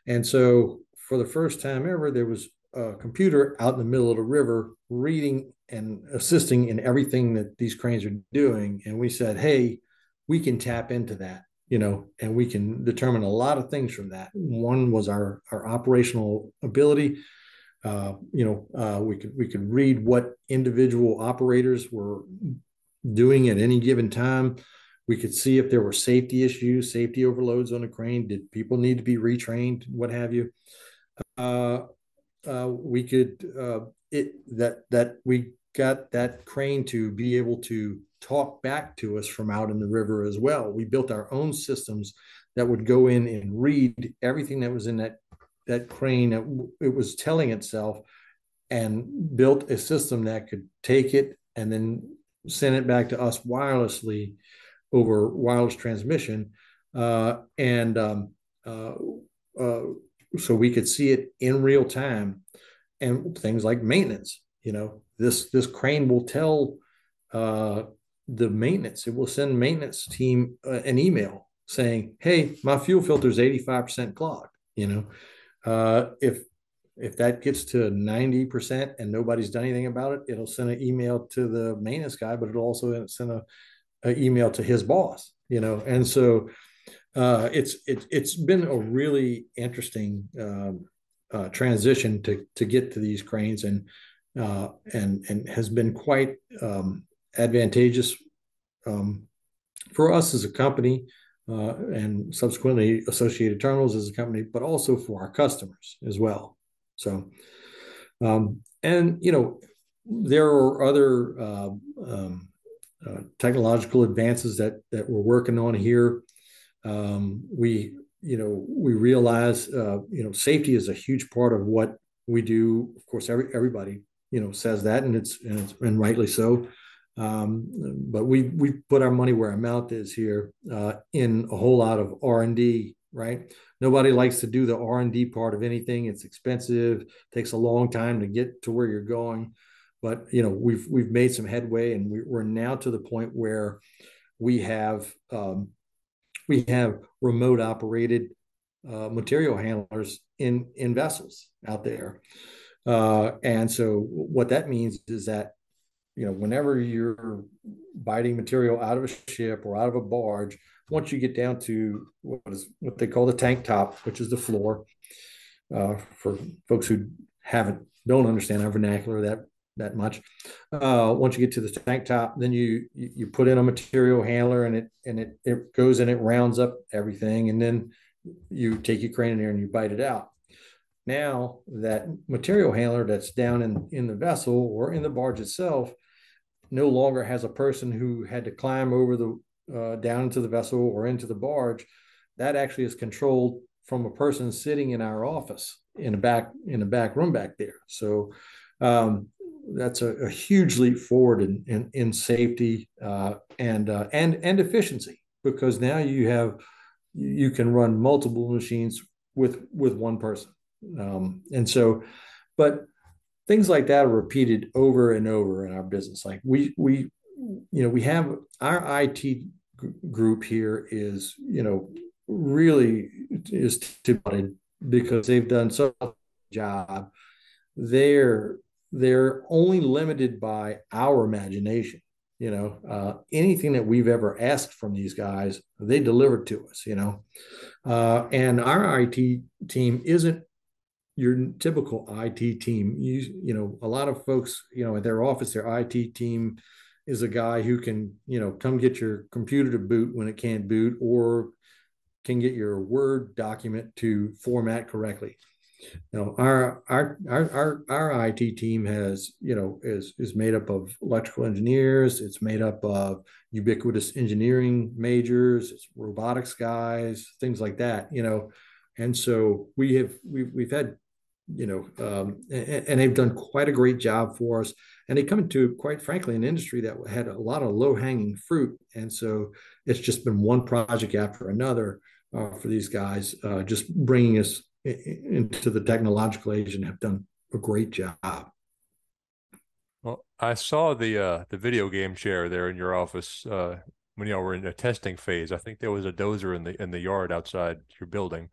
And so, for the first time ever, there was a computer out in the middle of the river reading and assisting in everything that these cranes are doing. And we said, hey, we can tap into that you know, and we can determine a lot of things from that. One was our our operational ability. Uh, you know, uh, we could we could read what individual operators were doing at any given time. We could see if there were safety issues, safety overloads on the crane. Did people need to be retrained? What have you? Uh, uh we could uh, it that that we got that crane to be able to talk back to us from out in the river as well. We built our own systems that would go in and read everything that was in that that crane it was telling itself and built a system that could take it and then send it back to us wirelessly over wireless transmission. Uh, and um, uh, uh, so we could see it in real time and things like maintenance you know this this crane will tell uh, the maintenance. It will send maintenance team uh, an email saying hey my fuel filter is 85% clogged you know uh, if if that gets to 90% and nobody's done anything about it, it'll send an email to the maintenance guy, but it'll also send a, a email to his boss, you know? And so uh, it's, it, it's been a really interesting um, uh, transition to, to get to these cranes and, uh, and, and has been quite um, advantageous um, for us as a company uh, and subsequently Associated Terminals as a company, but also for our customers as well. So, um, and you know, there are other uh, um, uh, technological advances that that we're working on here. Um, we, you know, we realize, uh, you know, safety is a huge part of what we do. Of course, every everybody, you know, says that, and it's and, it's, and rightly so. Um, but we we put our money where our mouth is here uh, in a whole lot of R and D. Right, nobody likes to do the R and D part of anything. It's expensive, takes a long time to get to where you're going. But you know we've we've made some headway, and we, are now to the point where we have um, we have remote operated uh, material handlers in in vessels out there. Uh, and so what that means is that you know, whenever you're biting material out of a ship or out of a barge, once you get down to what is what they call the tank top, which is the floor, uh, for folks who haven't don't understand our vernacular that that much. Uh, once you get to the tank top, then you, you, put in a material handler and it and it it goes and it rounds up everything, and then you take your crane in there and you bite it out. Now that material handler that's down in in the vessel or in the barge itself no longer has a person who had to climb over the uh, down into the vessel or into the barge. That actually is controlled from a person sitting in our office in the back in the back room back there. So um, that's a, a, huge leap forward in in, in safety uh, and uh, and and efficiency because now you have you can run multiple machines with with one person. Um, and so, but things like that are repeated over and over in our business. Like we we you know we have our IT group here is you know really is to because they've done such a job. They're they're only limited by our imagination. You know, uh, anything that we've ever asked from these guys, they delivered to us. You know, uh, and our IT team isn't your typical IT team. You you know, a lot of folks, you know, at their office, their IT team is a guy who can, you know, come get your computer to boot when it can't boot or can get your Word document to format correctly. Know, our our our our, our IT team has, you know, is is made up of electrical engineers, it's made up of ubiquitous engineering majors, it's robotics guys, things like that, you know. And so we have we've we've had you know, um, and, and, they've done quite a great job for us. And they come into, quite frankly, an industry that had a lot of low hanging fruit. And so it's just been one project after another uh, for these guys, uh, just bringing us into the technological age and have done a great job. Well, I saw the uh, the video game chair there in your office uh, when know, were in a testing phase. I think there was a dozer in the in the yard outside your building.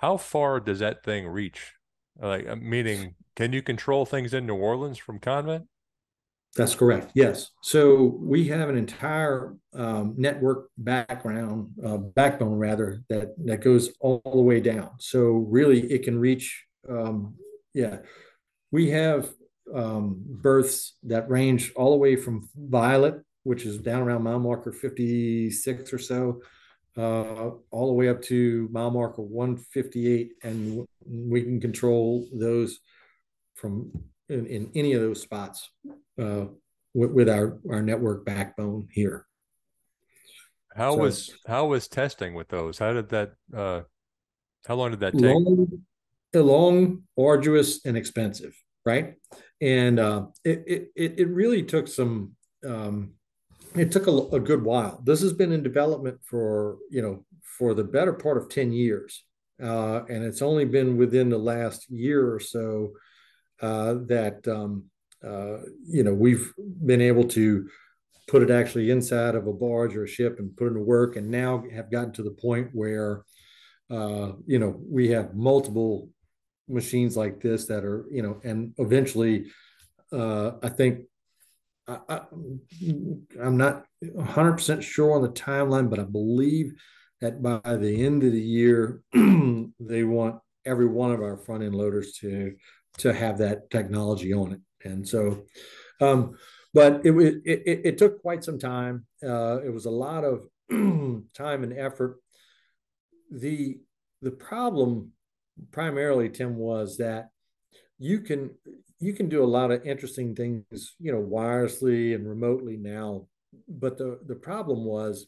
How far does that thing reach? Like, meaning, can you control things in New Orleans from Convent? That's correct. Yes. So we have an entire um, network background, uh, backbone rather, that that goes all the way down. So really, it can reach. Um, yeah, we have um, berths that range all the way from Violet, which is down around mile marker 56 or so, uh, all the way up to mile marker 158, and we can control those from in, in any of those spots uh, with, with, our our network backbone here. How so, was how was testing with those? How did that? Uh, how long did that take? Long, long arduous, and expensive, right? And uh, it, it it really took some um, it took a, a, good while. This has been in development for you know for the better part of ten years, uh, and it's only been within the last year or so uh, that um, uh, you know we've been able to put it actually inside of a barge or a ship and put it to work, and now have gotten to the point where uh, you know we have multiple machines like this that are you know and eventually uh, i think I, am not 100% sure on the timeline but i believe that by the end of the year they want every one of our front end loaders to to have that technology on it. And so um, but it, it, it, it took quite some time. Uh, it was a lot of time and effort. The the problem primarily, Tim, was that you can you can do a lot of interesting things, you know, wirelessly and remotely now. But the the problem was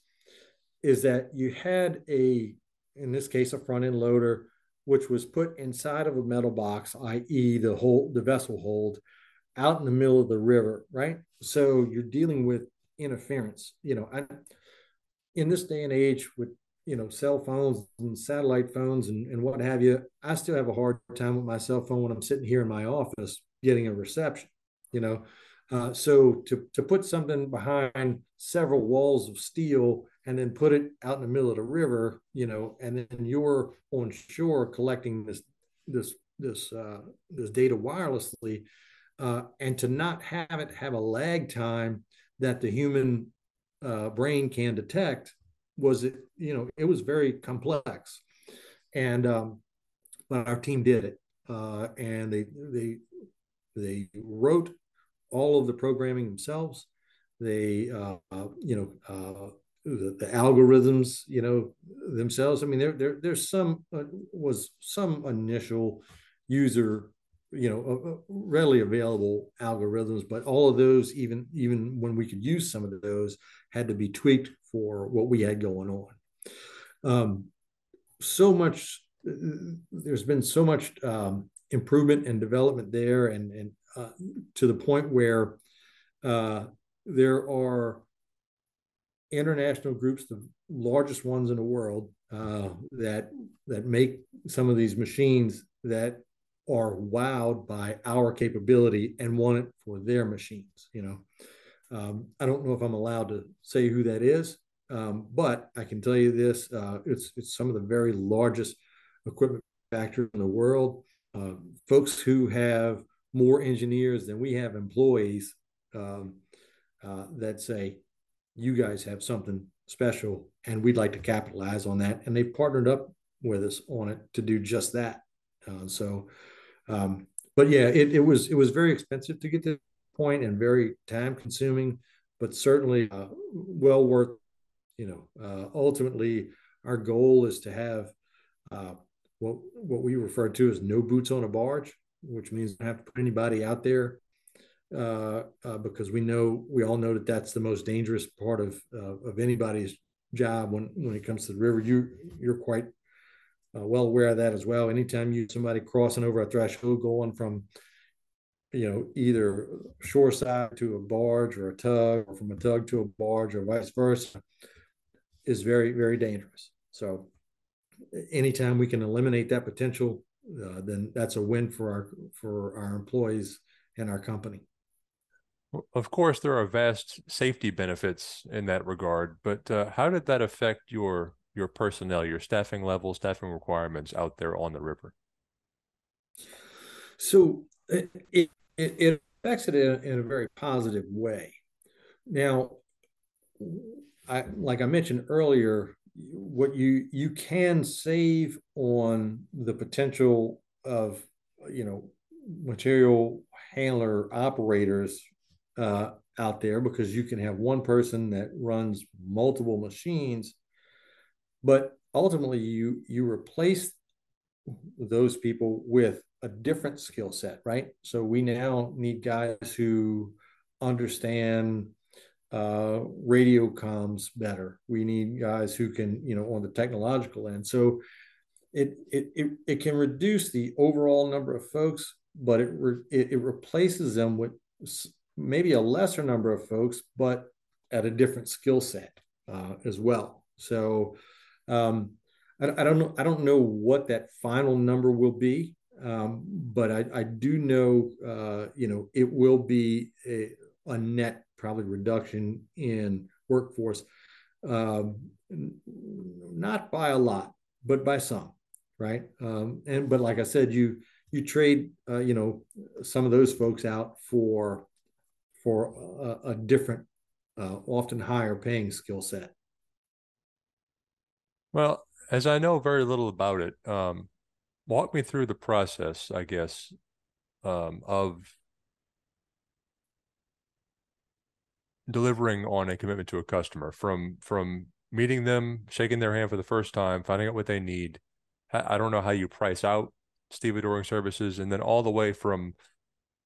is that you had a in this case a front end loader which was put inside of a metal box, i.e., the whole the vessel hold, out in the middle of the river, right? So you're dealing with interference. You know, I, in this day and age with you know cell phones and satellite phones and, and what have you i still have a hard time with my cell phone when i'm sitting here in my office getting a reception you know? Uh, so to, to put something behind several walls of steel and then put it out in the middle of the river you know and then you're on shore collecting this this this uh, this data wirelessly uh, and to not have it have a lag time that the human uh, brain can detect was it you know it was very complex. And um, but our team did it uh, and they they they wrote all of the programming themselves. They uh, you know uh, the, the, algorithms you know themselves. I mean there, there there's some uh, was some initial user you know readily available algorithms but all of those even even when we could use some of those had to be tweaked for what we had going on. Um, so much there's been so much um, improvement and development there and and uh, to the point where uh, there are international groups the largest ones in the world uh, that that make some of these machines that are wowed by our capability and want it for their machines. You know, um, I don't know if I'm allowed to say who that is, um, but I can tell you this: uh, it's it's some of the very largest equipment factories in the world. Uh, folks who have more engineers than we have employees um, uh, that say, "You guys have something special, and we'd like to capitalize on that." And they've partnered up with us on it to do just that. Uh, so um, but yeah, it, it was it was very expensive to get to point and very time consuming, but certainly uh, well worth. You know, uh, ultimately, our goal is to have uh, what what we refer to as no boots on a barge, which means don't have to put anybody out there uh, uh, because we know we all know that that's the most dangerous part of uh, of anybody's job when when it comes to the river. You you're quite uh, well aware of that as well. Anytime you somebody crossing over a threshold going from, you know, either shoreside to a barge or a tug, or from a tug to a barge, or vice versa, is very very dangerous. So, anytime we can eliminate that potential, uh, then that's a win for our for our employees and our company. Of course, there are vast safety benefits in that regard, but uh, how did that affect your your personnel, your staffing level, staffing requirements out there on the river? So it, it, it affects it in, in, a very positive way. Now, I, like I mentioned earlier, what you you can save on the potential of you know material handler operators uh, out there because you can have one person that runs multiple machines. But ultimately you you replace those people with a different skill set right? So we now need guys who understand uh, radio comms better we need guys who can you know on the technological end so it it it, it can reduce the overall number of folks but it, re, it, it replaces them with maybe a lesser number of folks but at a different skill set uh, as well so um, I, I, don't know. I don't know what that final number will be, um, but I, I, do know, uh, you know, it will be a, a, net probably reduction in workforce, um, not by a lot, but by some, right? Um, and but like I said, you you trade uh, you know some of those folks out for for a, a different uh, often higher paying skill set well as i know very little about it um, walk me through the process i guess um, of delivering on a commitment to a customer from from meeting them shaking their hand for the first time finding out what they need. I don't know how you price out stevedoring services and then all the way from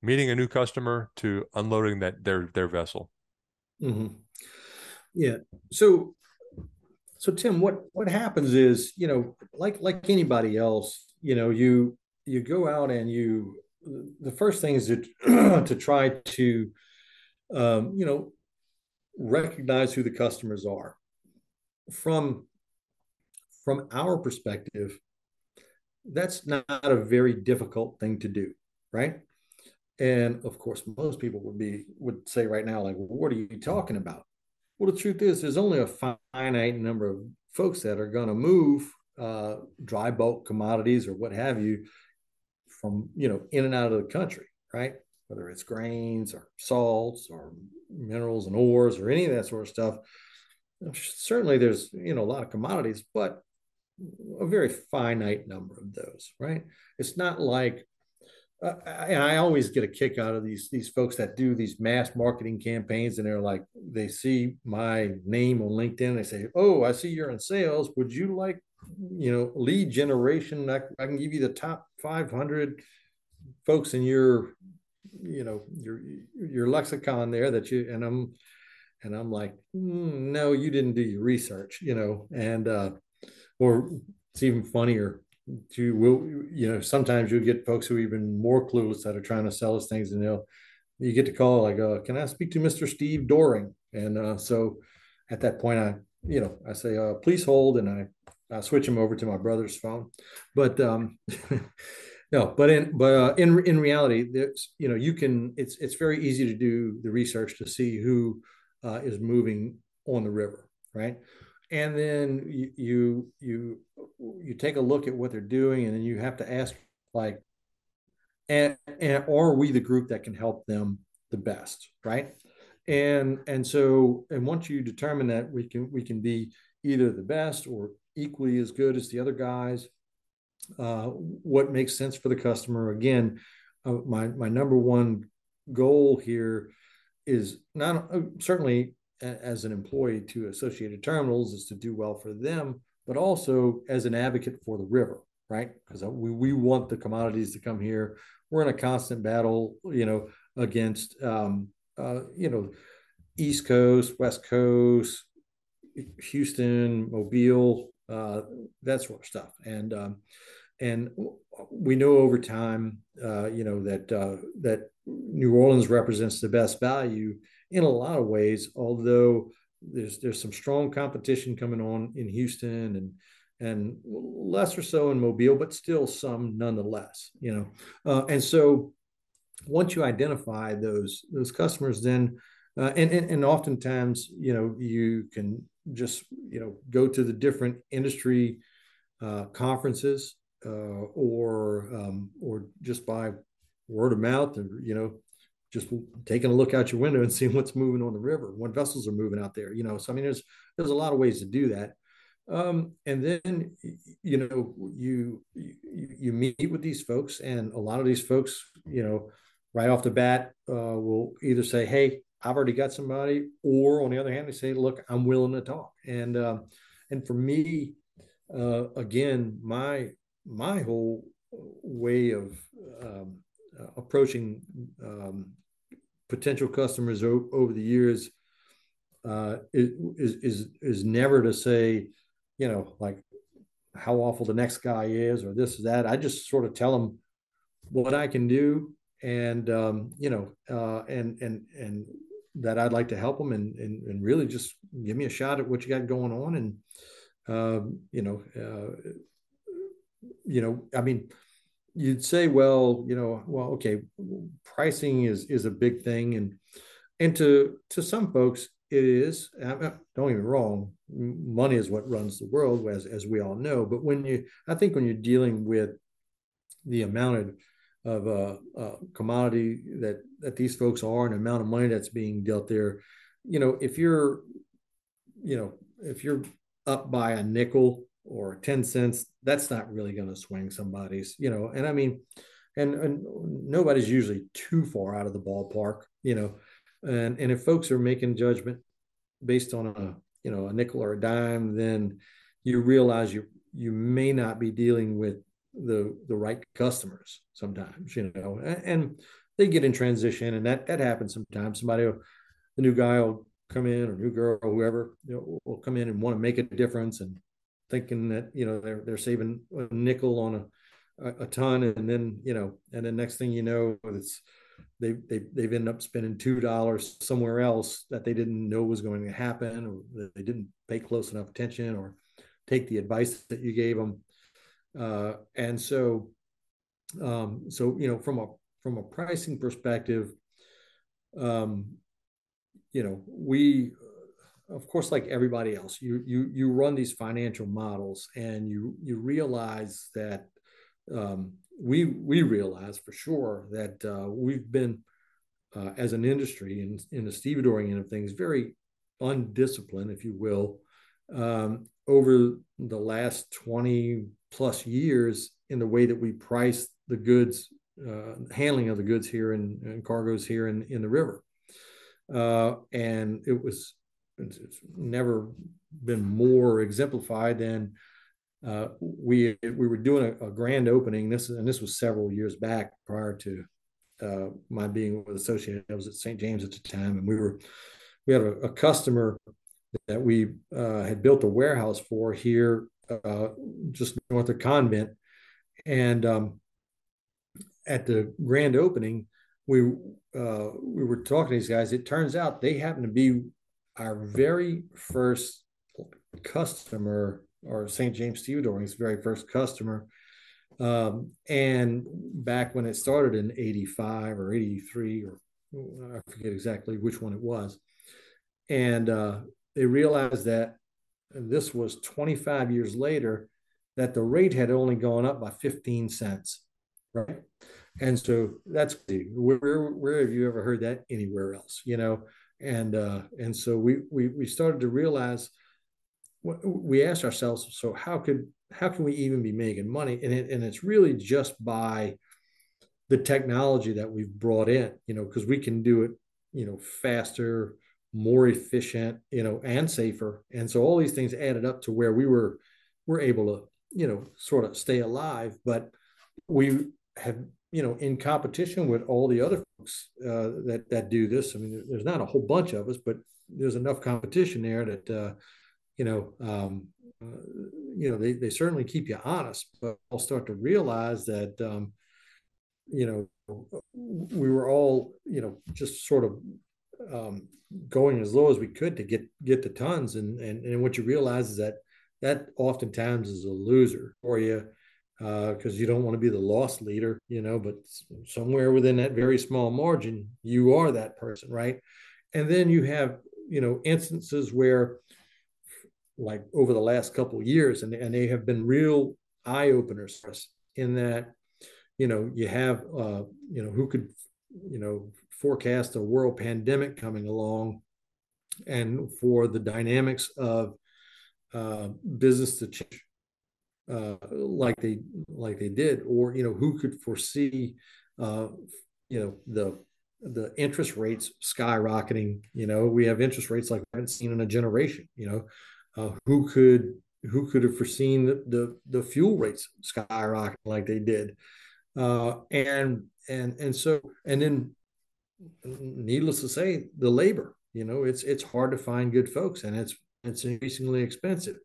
meeting a new customer to unloading that their their vessel. Mm-hmm. yeah. So so tim what what happens is you know like like anybody else you know you you go out and you the first thing is to to try to um, you know recognize who the customers are. From from our perspective that's not a very difficult thing to do right? And of course most people would be would say right now like what are you talking about? Well the truth is there's only a finite number of folks that are going to move uh, dry bulk commodities or what have you from you know in and out of the country right? Whether it's grains or salts or minerals and ores or any of that sort of stuff. Certainly, there's you know a lot of commodities, but a very finite number of those. Right? It's not like, uh, and I always get a kick out of these these folks that do these mass marketing campaigns, and they're like, they see my name on LinkedIn, they say, "Oh, I see you're in sales. Would you like, you know, lead generation? I, I can give you the top 500 folks in your you know your your lexicon there that you and i'm and i'm like mm, no you didn't do your research you know and uh or it's even funnier you will you know sometimes you'll get folks who are even more clueless that are trying to sell us things and they'll you get to call like uh, can i speak to mr steve doring? And uh, so at that point i you know i say uh, please hold and i i switch him over to my brother's phone. But um no but in but uh, in in reality there's you know you can it's it's very easy to do the research to see who uh, is moving on the river right? And then you, you you you take a look at what they're doing and then you have to ask like and, and are we the group that can help them the best right? And and so and once you determine that we can we can be either the best or equally as good as the other guys uh, what makes sense for the customer. Again, uh, my my number one goal here is not uh, certainly as an employee to Associated Terminals is to do well for them, but also as an advocate for the river, right? Because uh, we we want the commodities to come here. We're in a constant battle, you know, against um, uh, you know East Coast, West Coast, Houston, Mobile, uh, that sort of stuff, and um, and we know over time, uh, you know that uh, that New Orleans represents the best value in a lot of ways. Although there's there's some strong competition coming on in Houston and and less or so in Mobile, but still some nonetheless. You know, uh, and so once you identify those those customers, then uh, and, and and oftentimes you know you can just you know go to the different industry uh, conferences uh, or um, or just by word of mouth, and you know, just taking a look out your window and seeing what's moving on the river, what vessels are moving out there. You know, so I mean, there's there's a lot of ways to do that. Um, and then you know you, you you meet with these folks, and a lot of these folks, you know, right off the bat, uh, will either say, "Hey, I've already got somebody," or on the other hand, they say, "Look, I'm willing to talk." And um, and for me, uh, again, my my whole way of um, uh, approaching um, potential customers o- over the years uh, is, is is never to say, you know, like how awful the next guy is or this or that. I just sort of tell them what I can do, and um, you know, uh, and and and that I'd like to help them, and, and and really just give me a shot at what you got going on, and um, you know, uh, you know, I mean, you'd say, well, you know, well, okay, pricing is is a big thing, and and to to some folks it is. Don't get me wrong, money is what runs the world, as as we all know. But when you, I think, when you're dealing with the amount of of a, a, commodity that that these folks are and the amount of money that's being dealt there. You know, if you're, you know, if you're up by a nickel or 10 cents, that's not really going to swing somebody's, you know, and I mean, and, and nobody's usually too far out of the ballpark, you know, and, and if folks are making judgment based on a, you know, a nickel or a dime, then you realize you, you may not be dealing with the, the right customers sometimes, you know, and, they get in transition and that, that happens sometimes. Somebody, the new guy will come in or new girl or whoever you know, will come in and want to make a difference and thinking that you know they're they're saving a nickel on a, a, a ton and then you know and then next thing you know it's they they they've ended up spending two dollars somewhere else that they didn't know was going to happen or they didn't pay close enough attention or take the advice that you gave them uh, and so um, so you know from a from a pricing perspective um, you know, we, of course, like everybody else, you you you run these financial models, and you you realize that um, we we realize for sure that uh, we've been uh, as an industry in in the stevedoring end of things very undisciplined, if you will, um, over the last twenty plus years in the way that we price the goods, uh, handling of the goods here and, and cargoes here in in the river uh, and it was it's, never been more exemplified than uh, we we were doing a, a, grand opening. This and this was several years back prior to uh, my being with Associated. I was at St. James at the time, and we were we had a, a customer that we uh, had built a warehouse for here uh, just north of Convent, and um, at the grand opening, we uh, we were talking to these guys. It turns out they happen to be our very first customer, or St. James Stevedoring's very first customer. Um, and back when it started in 85 or 83, or I forget exactly which one it was. And uh, they realized that this was 25 years later, that the rate had only gone up by 15 cents, right? And so that's where where have you ever heard that anywhere else? You know, and uh, and so we we we started to realize we asked ourselves, so how could how can we even be making money? And it, and it's really just by the technology that we've brought in, you know, because we can do it, you know, faster, more efficient, you know, and safer. And so all these things added up to where we were we're able to, you know, sort of stay alive. But we have you know, in competition with all the other folks uh, that that do this. I mean, there's not a whole bunch of us, but there's enough competition there that uh, you know, um, uh, you know, they they certainly keep you honest. But I'll start to realize that, um, you know, we were all, you know, just sort of um, going as low as we could to get get the tons, and and and what you realize is that that oftentimes is a loser for you because uh, you don't want to be the loss leader, you know, but somewhere within that very small margin, you are that person, right? And then you have, you know, instances where, like over the last couple years, and, and they have been real eye openers for us in that, you know, you have, uh, you know, who could, you know, forecast a world pandemic coming along and for the dynamics of uh, business to change uh, like they like they did, or you know who could foresee uh, you know the the interest rates skyrocketing. You know we have interest rates like we haven't seen in a generation. You know uh, who could who could have foreseen the the, the fuel rates skyrocketing like they did, uh, and and and so and then needless to say the labor. You know it's it's hard to find good folks, and it's it's increasingly expensive.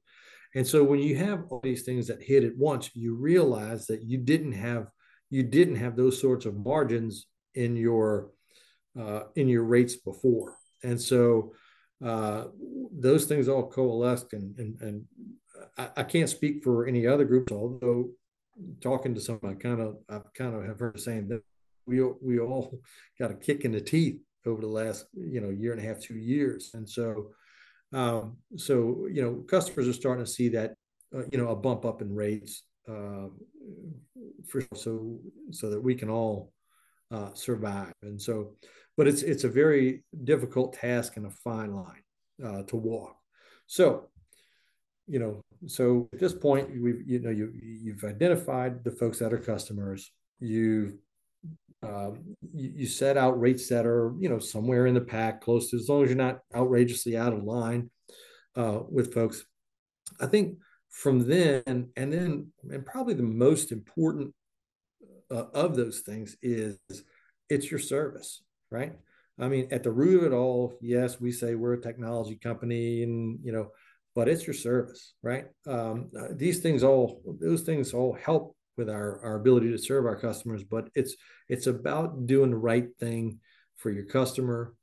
And so when you have all these things that hit at once, you realize that you didn't have you didn't have those sorts of margins in your uh, in your rates before. And so uh, those things all coalesced and and, and I, I, can't speak for any other groups, although talking to some, I kind of I kind of have heard saying that we we all got a kick in the teeth over the last you know year and a half, two years, and so um, so you know, customers are starting to see that uh, you know a bump up in rates, uh, for so so that we can all uh, survive. And so, but it's it's a very difficult task and a fine line uh, to walk. So, you know, so at this point, we've you know you you've identified the folks that are customers. You've um, you, you, set out rates that are you know somewhere in the pack, close to as long as you're not outrageously out of line uh, with folks. I think from then and then and probably the most important uh, of those things is it's your service, right? I mean, at the root of it all, yes, we say we're a technology company, and you know, but it's your service, right? Um, uh, these things all, those things all help with our our ability to serve our customers, but it's it's about doing the right thing for your customer,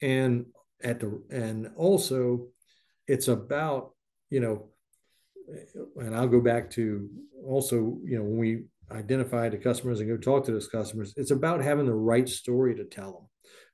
and at the and also, it's about you know, and I'll go back to also you know when we identify the customers and go talk to those customers. It's about having the right story to tell them.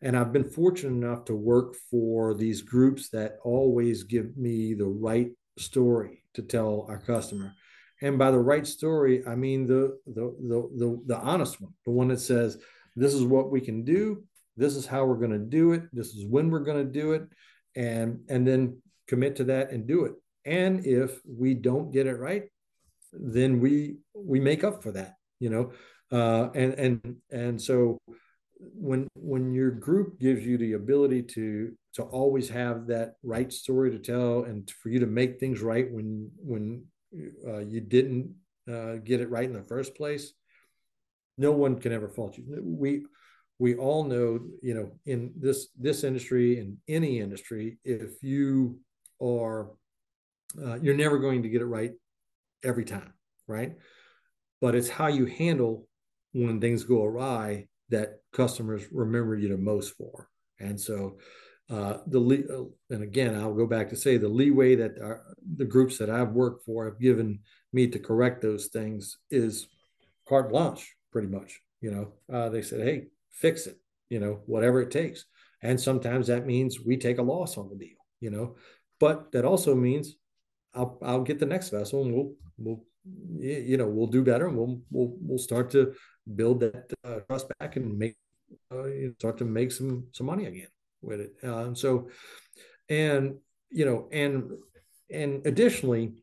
And I've been fortunate enough to work for these groups that always give me the right story to tell our customer. And by the right story, I mean the the the the, the honest one, the one that says, this is what we can do, this is how we're going to do it, this is when we're going to do it, and and then commit to that and do it. And if we don't get it right, then we we make up for that you know? Uh, and and and so when when your group gives you the ability to to always have that right story to tell and for you to make things right when when uh, you didn't uh, get it right in the first place no one can ever fault you we we all know you know in this this industry in any industry if you are uh, you're never going to get it right every time, right? But it's how you handle when things go awry that customers remember you the most for. And so, uh, the uh, and again, I'll go back to say the leeway that our, the groups that I've worked for have given me to correct those things is carte blanche, pretty much. You know, uh, they said, "Hey, fix it," you know, whatever it takes. And sometimes that means we take a loss on the deal, you know, but that also means I'll I'll get the next vessel and we'll we'll you know we'll do better and we'll we'll we'll start to build that uh, trust back and make uh, start to make some some money again with it. Uh, and so, and you know, and and additionally,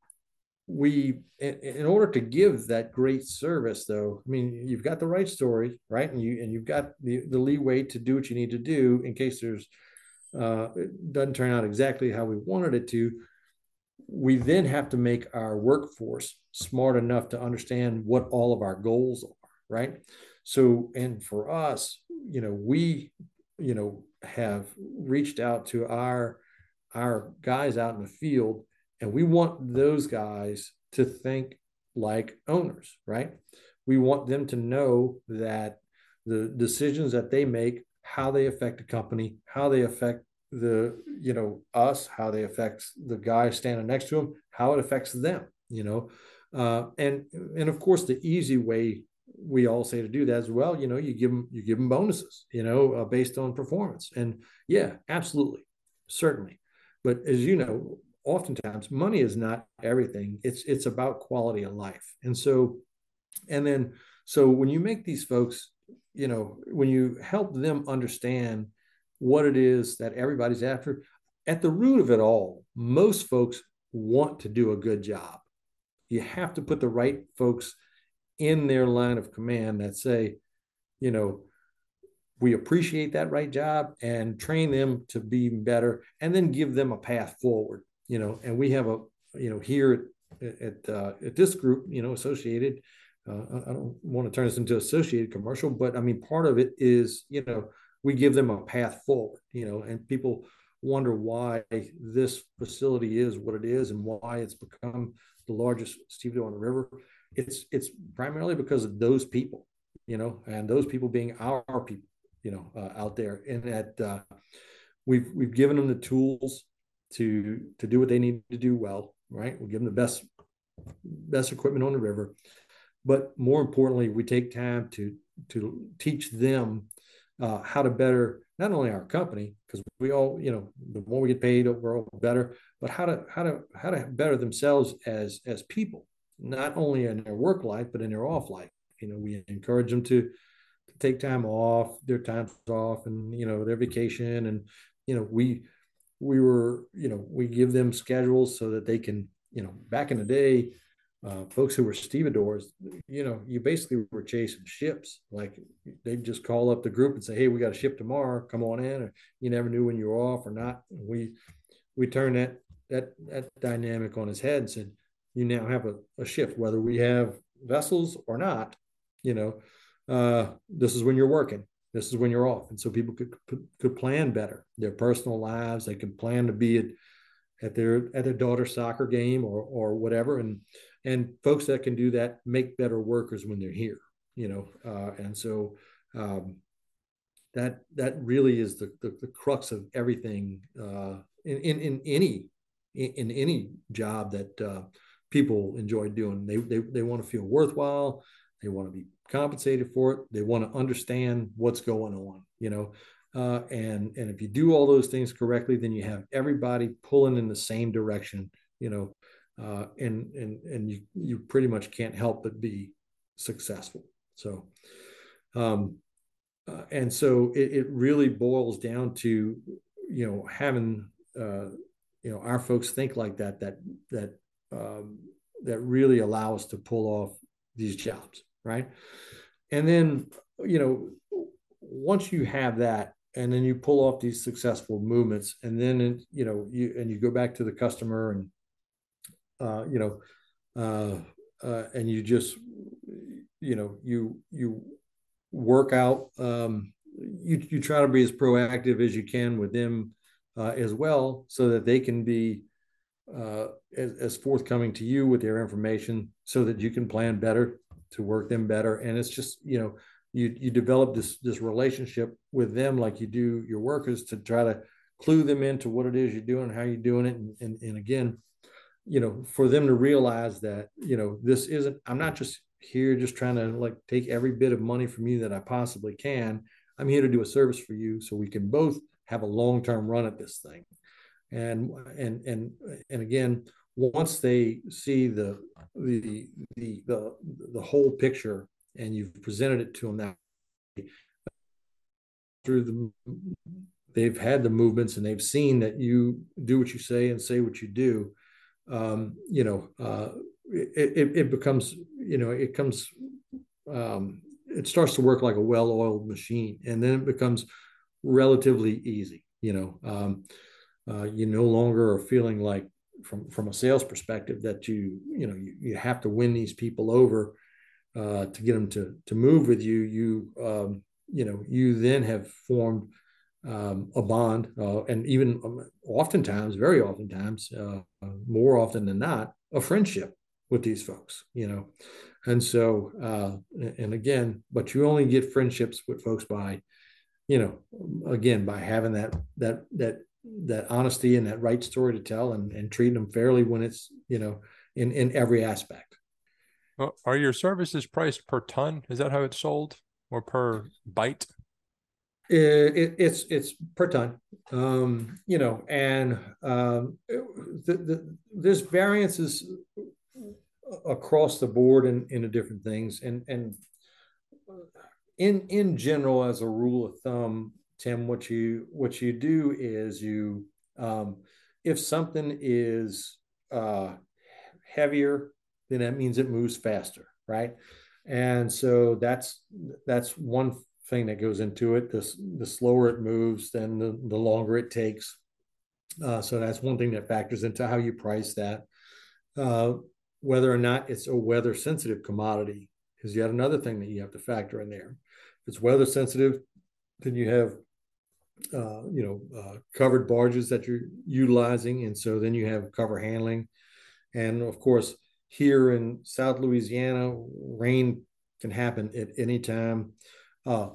we in, in, order to give that great service, though, I mean, you've got the right story, right, and you and you've got the the leeway to do what you need to do in case there's uh, it doesn't turn out exactly how we wanted it to. We then have to make our workforce smart enough to understand what all of our goals are right? So and for us you know we you know have reached out to our our guys out in the field and we want those guys to think like owners right? We want them to know that the decisions that they make how they affect the company how they affect the you know us how they affect the guy standing next to him how it affects them you know? Uh, and and of course the easy way we all say to do that as well you know you give them you give them bonuses you know uh, based on performance and yeah absolutely certainly but as you know oftentimes money is not everything it's it's about quality of life and so and then so when you make these folks you know when you help them understand what it is that everybody's after. At the root of it all, most folks want to do a good job. You have to put the right folks in their line of command that say, you know, we appreciate that right job and train them to be better and then give them a path forward, you know, and we have a, you know, here at, at, uh, at this group, you know, associated, uh, I don't want to turn this into associated commercial, but I mean, part of it is, you know, we give them a path forward, you know, and people wonder why this facility is what it is and why it's become the largest stevedore on the river. It's it's primarily because of those people, you know, and those people being our, people, you know, uh, out there. And that uh, we've we've given them the tools to to do what they need to do well, right? We give them the best best equipment on the river, but more importantly, we take time to to teach them uh, how to better not only our company because we all you know the more we get paid we're all better but how to how to how to better themselves as as people not only in their work life but in their off life. You know, we encourage them to, to take time off, their times off, and you know their vacation, and you know we we were you know we give them schedules so that they can you know back in the day uh, folks who were stevedores, you know, you basically were chasing ships. Like they'd just call up the group and say, "Hey, we got a ship tomorrow. Come on in." Or you never knew when you were off or not. We we turned that that that dynamic on his head and said, "You now have a, a shift, whether we have vessels or not. You know, uh, this is when you're working. This is when you're off." And so people could could plan better their personal lives. They could plan to be at at their at their daughter's soccer game or or whatever and and folks that can do that make better workers when they're here you know uh, and so um, that that really is the, the, the crux of everything uh, in, in, in any in any job that uh, people enjoy doing they, they they want to feel worthwhile they want to be compensated for it they want to understand what's going on you know uh, and and if you do all those things correctly then you have everybody pulling in the same direction you know uh, and and and you you pretty much can't help but be successful. So, um, uh, and so it, it really boils down to you know having uh, you know our folks think like that that that um, that really allow us to pull off these jobs, right? And then you know once you have that and then you pull off these successful movements and then you know you and you go back to the customer and uh, you know, uh, uh, and you just, you know, you you work out. Um, you you try to be as proactive as you can with them uh, as well, so that they can be uh, as, as forthcoming to you with their information, so that you can plan better to work them better. And it's just you know you you develop this this relationship with them like you do your workers to try to clue them into what it is you're doing, how you're doing it, and and, and again, you know, for them to realize that, you know, this isn't, I'm not just here just trying to like take every bit of money from you that I possibly can. I'm here to do a service for you so we can both have a long-term run at this thing. And and and and again, once they see the the the the, the whole picture and you've presented it to them that through the they've had the movements and they've seen that you do what you say and say what you do um, you know, uh, it, it, becomes, you know, it comes, um, it starts to work like a well-oiled machine, and then it becomes relatively easy. You know, um, uh, you no longer are feeling like, from from a sales perspective, that you you know you, you have to win these people over uh, to get them to to move with you. You um, you know you then have formed um, a bond, uh, and even um, oftentimes, very oftentimes, uh, more often than not, a friendship with these folks. You know, and so, uh, and again, but you only get friendships with folks by, you know, again by having that that that that honesty and that right story to tell, and and treating them fairly when it's you know in in every aspect. Well, are your services priced per ton? Is that how it's sold, or per bite? It, it's it's per ton, um, you know, and um, the, the, there's variances across the board in in the different things, and and in in general, as a rule of thumb, Tim, what you what you do is you um, if something is uh, heavier, then that means it moves faster, right? And so that's that's one thing that goes into it. The, the slower it moves, then the, the longer it takes. Uh, so that's one thing that factors into how you price that. Uh, whether or not it's a weather sensitive commodity is yet another thing that you have to factor in there. If it's weather sensitive, then you have uh, you know uh, covered barges that you're utilizing, and so then you have cover handling, and of course here in South Louisiana, rain can happen at any time. Uh,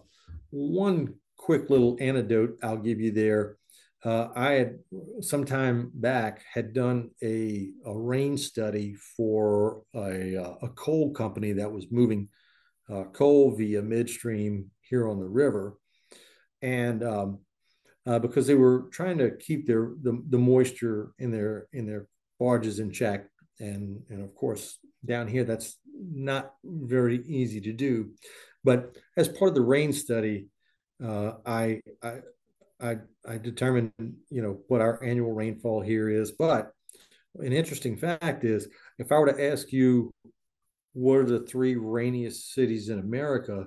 one quick little anecdote I'll give you there. Uh, I had some time back had done a, a rain study for a, uh, a coal company that was moving uh, coal via midstream here on the river, and um, uh, because they were trying to keep their the, the moisture in their in their barges in check, and and of course down here, that's not very easy to do. But as part of the rain study, uh, I, I I I determined you know what our annual rainfall here is. But an interesting fact is, if I were to ask you what are the three rainiest cities in America,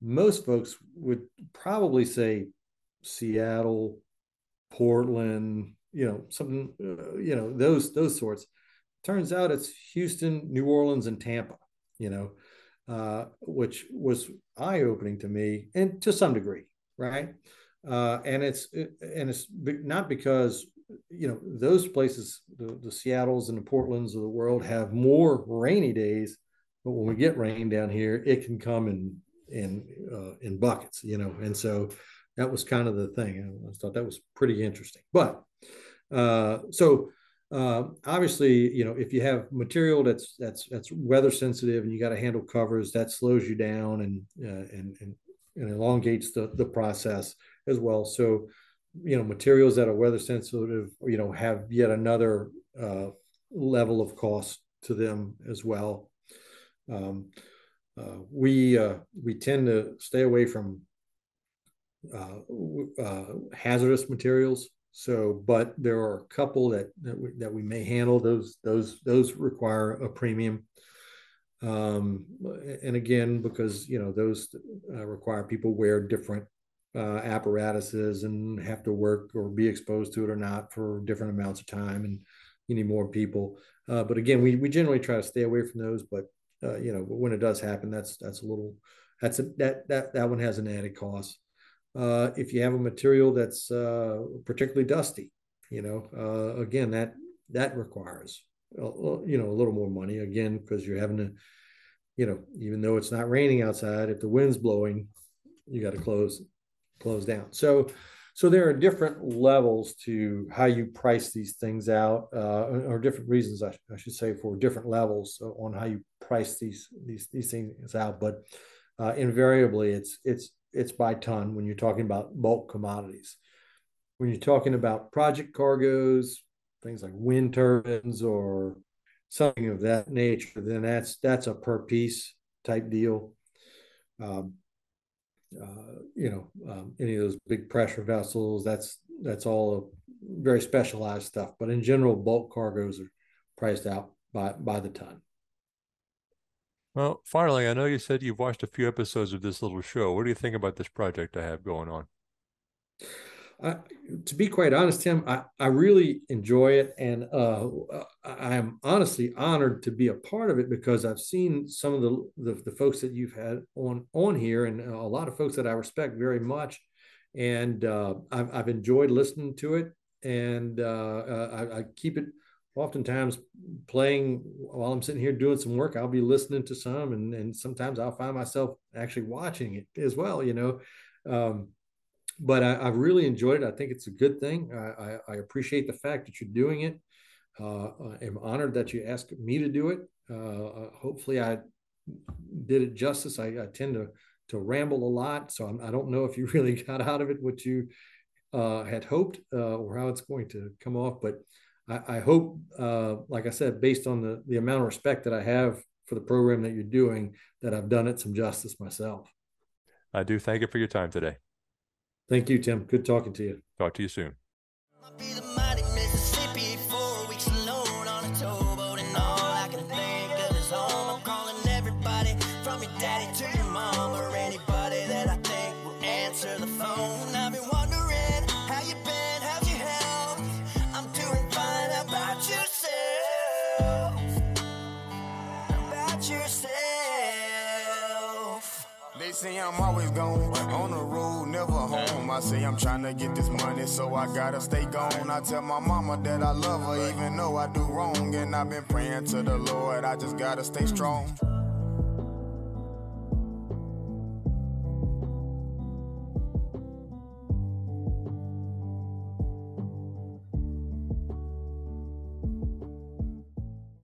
most folks would probably say Seattle, Portland, you know, something, uh, you know, those those sorts. Turns out it's Houston, New Orleans, and Tampa. You know, uh, which was eye opening to me, and to some degree, right? Uh, and it's and it's not because you know those places, the, the Seattles and the Portlands of the world have more rainy days, but when we get rain down here, it can come in in uh, in buckets, you know, and so that was kind of the thing. I thought that was pretty interesting. But uh, so uh, obviously, you know, if you have material that's that's that's weather sensitive and you got to handle covers, that slows you down and uh, and, and and elongates the the process as well. So, you know, materials that are weather sensitive, you know, have yet another uh, level of cost to them as well. Um, uh, we uh, we tend to stay away from hazardous materials. So, but there are a couple that that we, that we may handle. Those those those require a premium. Um, and again, because you know those uh, require people wear different uh, apparatuses and have to work or be exposed to it or not for different amounts of time, and you need more people. Uh, but again, we we generally try to stay away from those. But uh, you know, when it does happen, that's that's a little that's a that that that one has an added cost uh, if you have a material that's uh, particularly dusty, you know, uh, again, that that requires you know a little more money again because you're having to, you know, even though it's not raining outside, if the wind's blowing, you got to close close down. So so there are different levels to how you price these things out, uh, or different reasons I, I, should say for different levels on how you price these these these things out. But uh, invariably, it's it's it's by ton when you're talking about bulk commodities. When you're talking about project cargoes, things like wind turbines or something of that nature, then that's that's a per piece type deal. Um, uh, you know, um, any of those big pressure vessels, that's that's all very specialized stuff. But in general, bulk cargoes are priced out by by the ton. Well, finally, I know you said you've watched a few episodes of this little show. What do you think about this project I have going on? Uh, to be quite honest, Tim, I, I really enjoy it. And uh, I'm honestly honored to be a part of it because I've seen some of the, the, the, folks that you've had on, on here and a lot of folks that I respect very much. And uh, I've, I've enjoyed listening to it. And uh, uh, I, I keep it oftentimes playing while I'm sitting here doing some work, I'll be listening to some, and and sometimes I'll find myself actually watching it as well. You know, um, but I, have really enjoyed it. I think it's a good thing. I, I, I appreciate the fact that you're doing it. Uh, I'm honored that you asked me to do it. Uh, uh hopefully, I did it justice. I, I, tend to to ramble a lot, so I'm, I do not know if you really got out of it what you uh, had hoped uh, or how it's going to come off, but I, I hope, uh, like I said, based on the, the amount of respect that I have for the program that you're doing, that I've done it some justice myself. I do thank you for your time today. Thank you, Tim. Good talking to you. Talk to you soon. I say I'm trying to get this money, so I gotta stay gone. I tell my mama that I love her, even though I do wrong. And I've been praying to the Lord, I just gotta stay strong.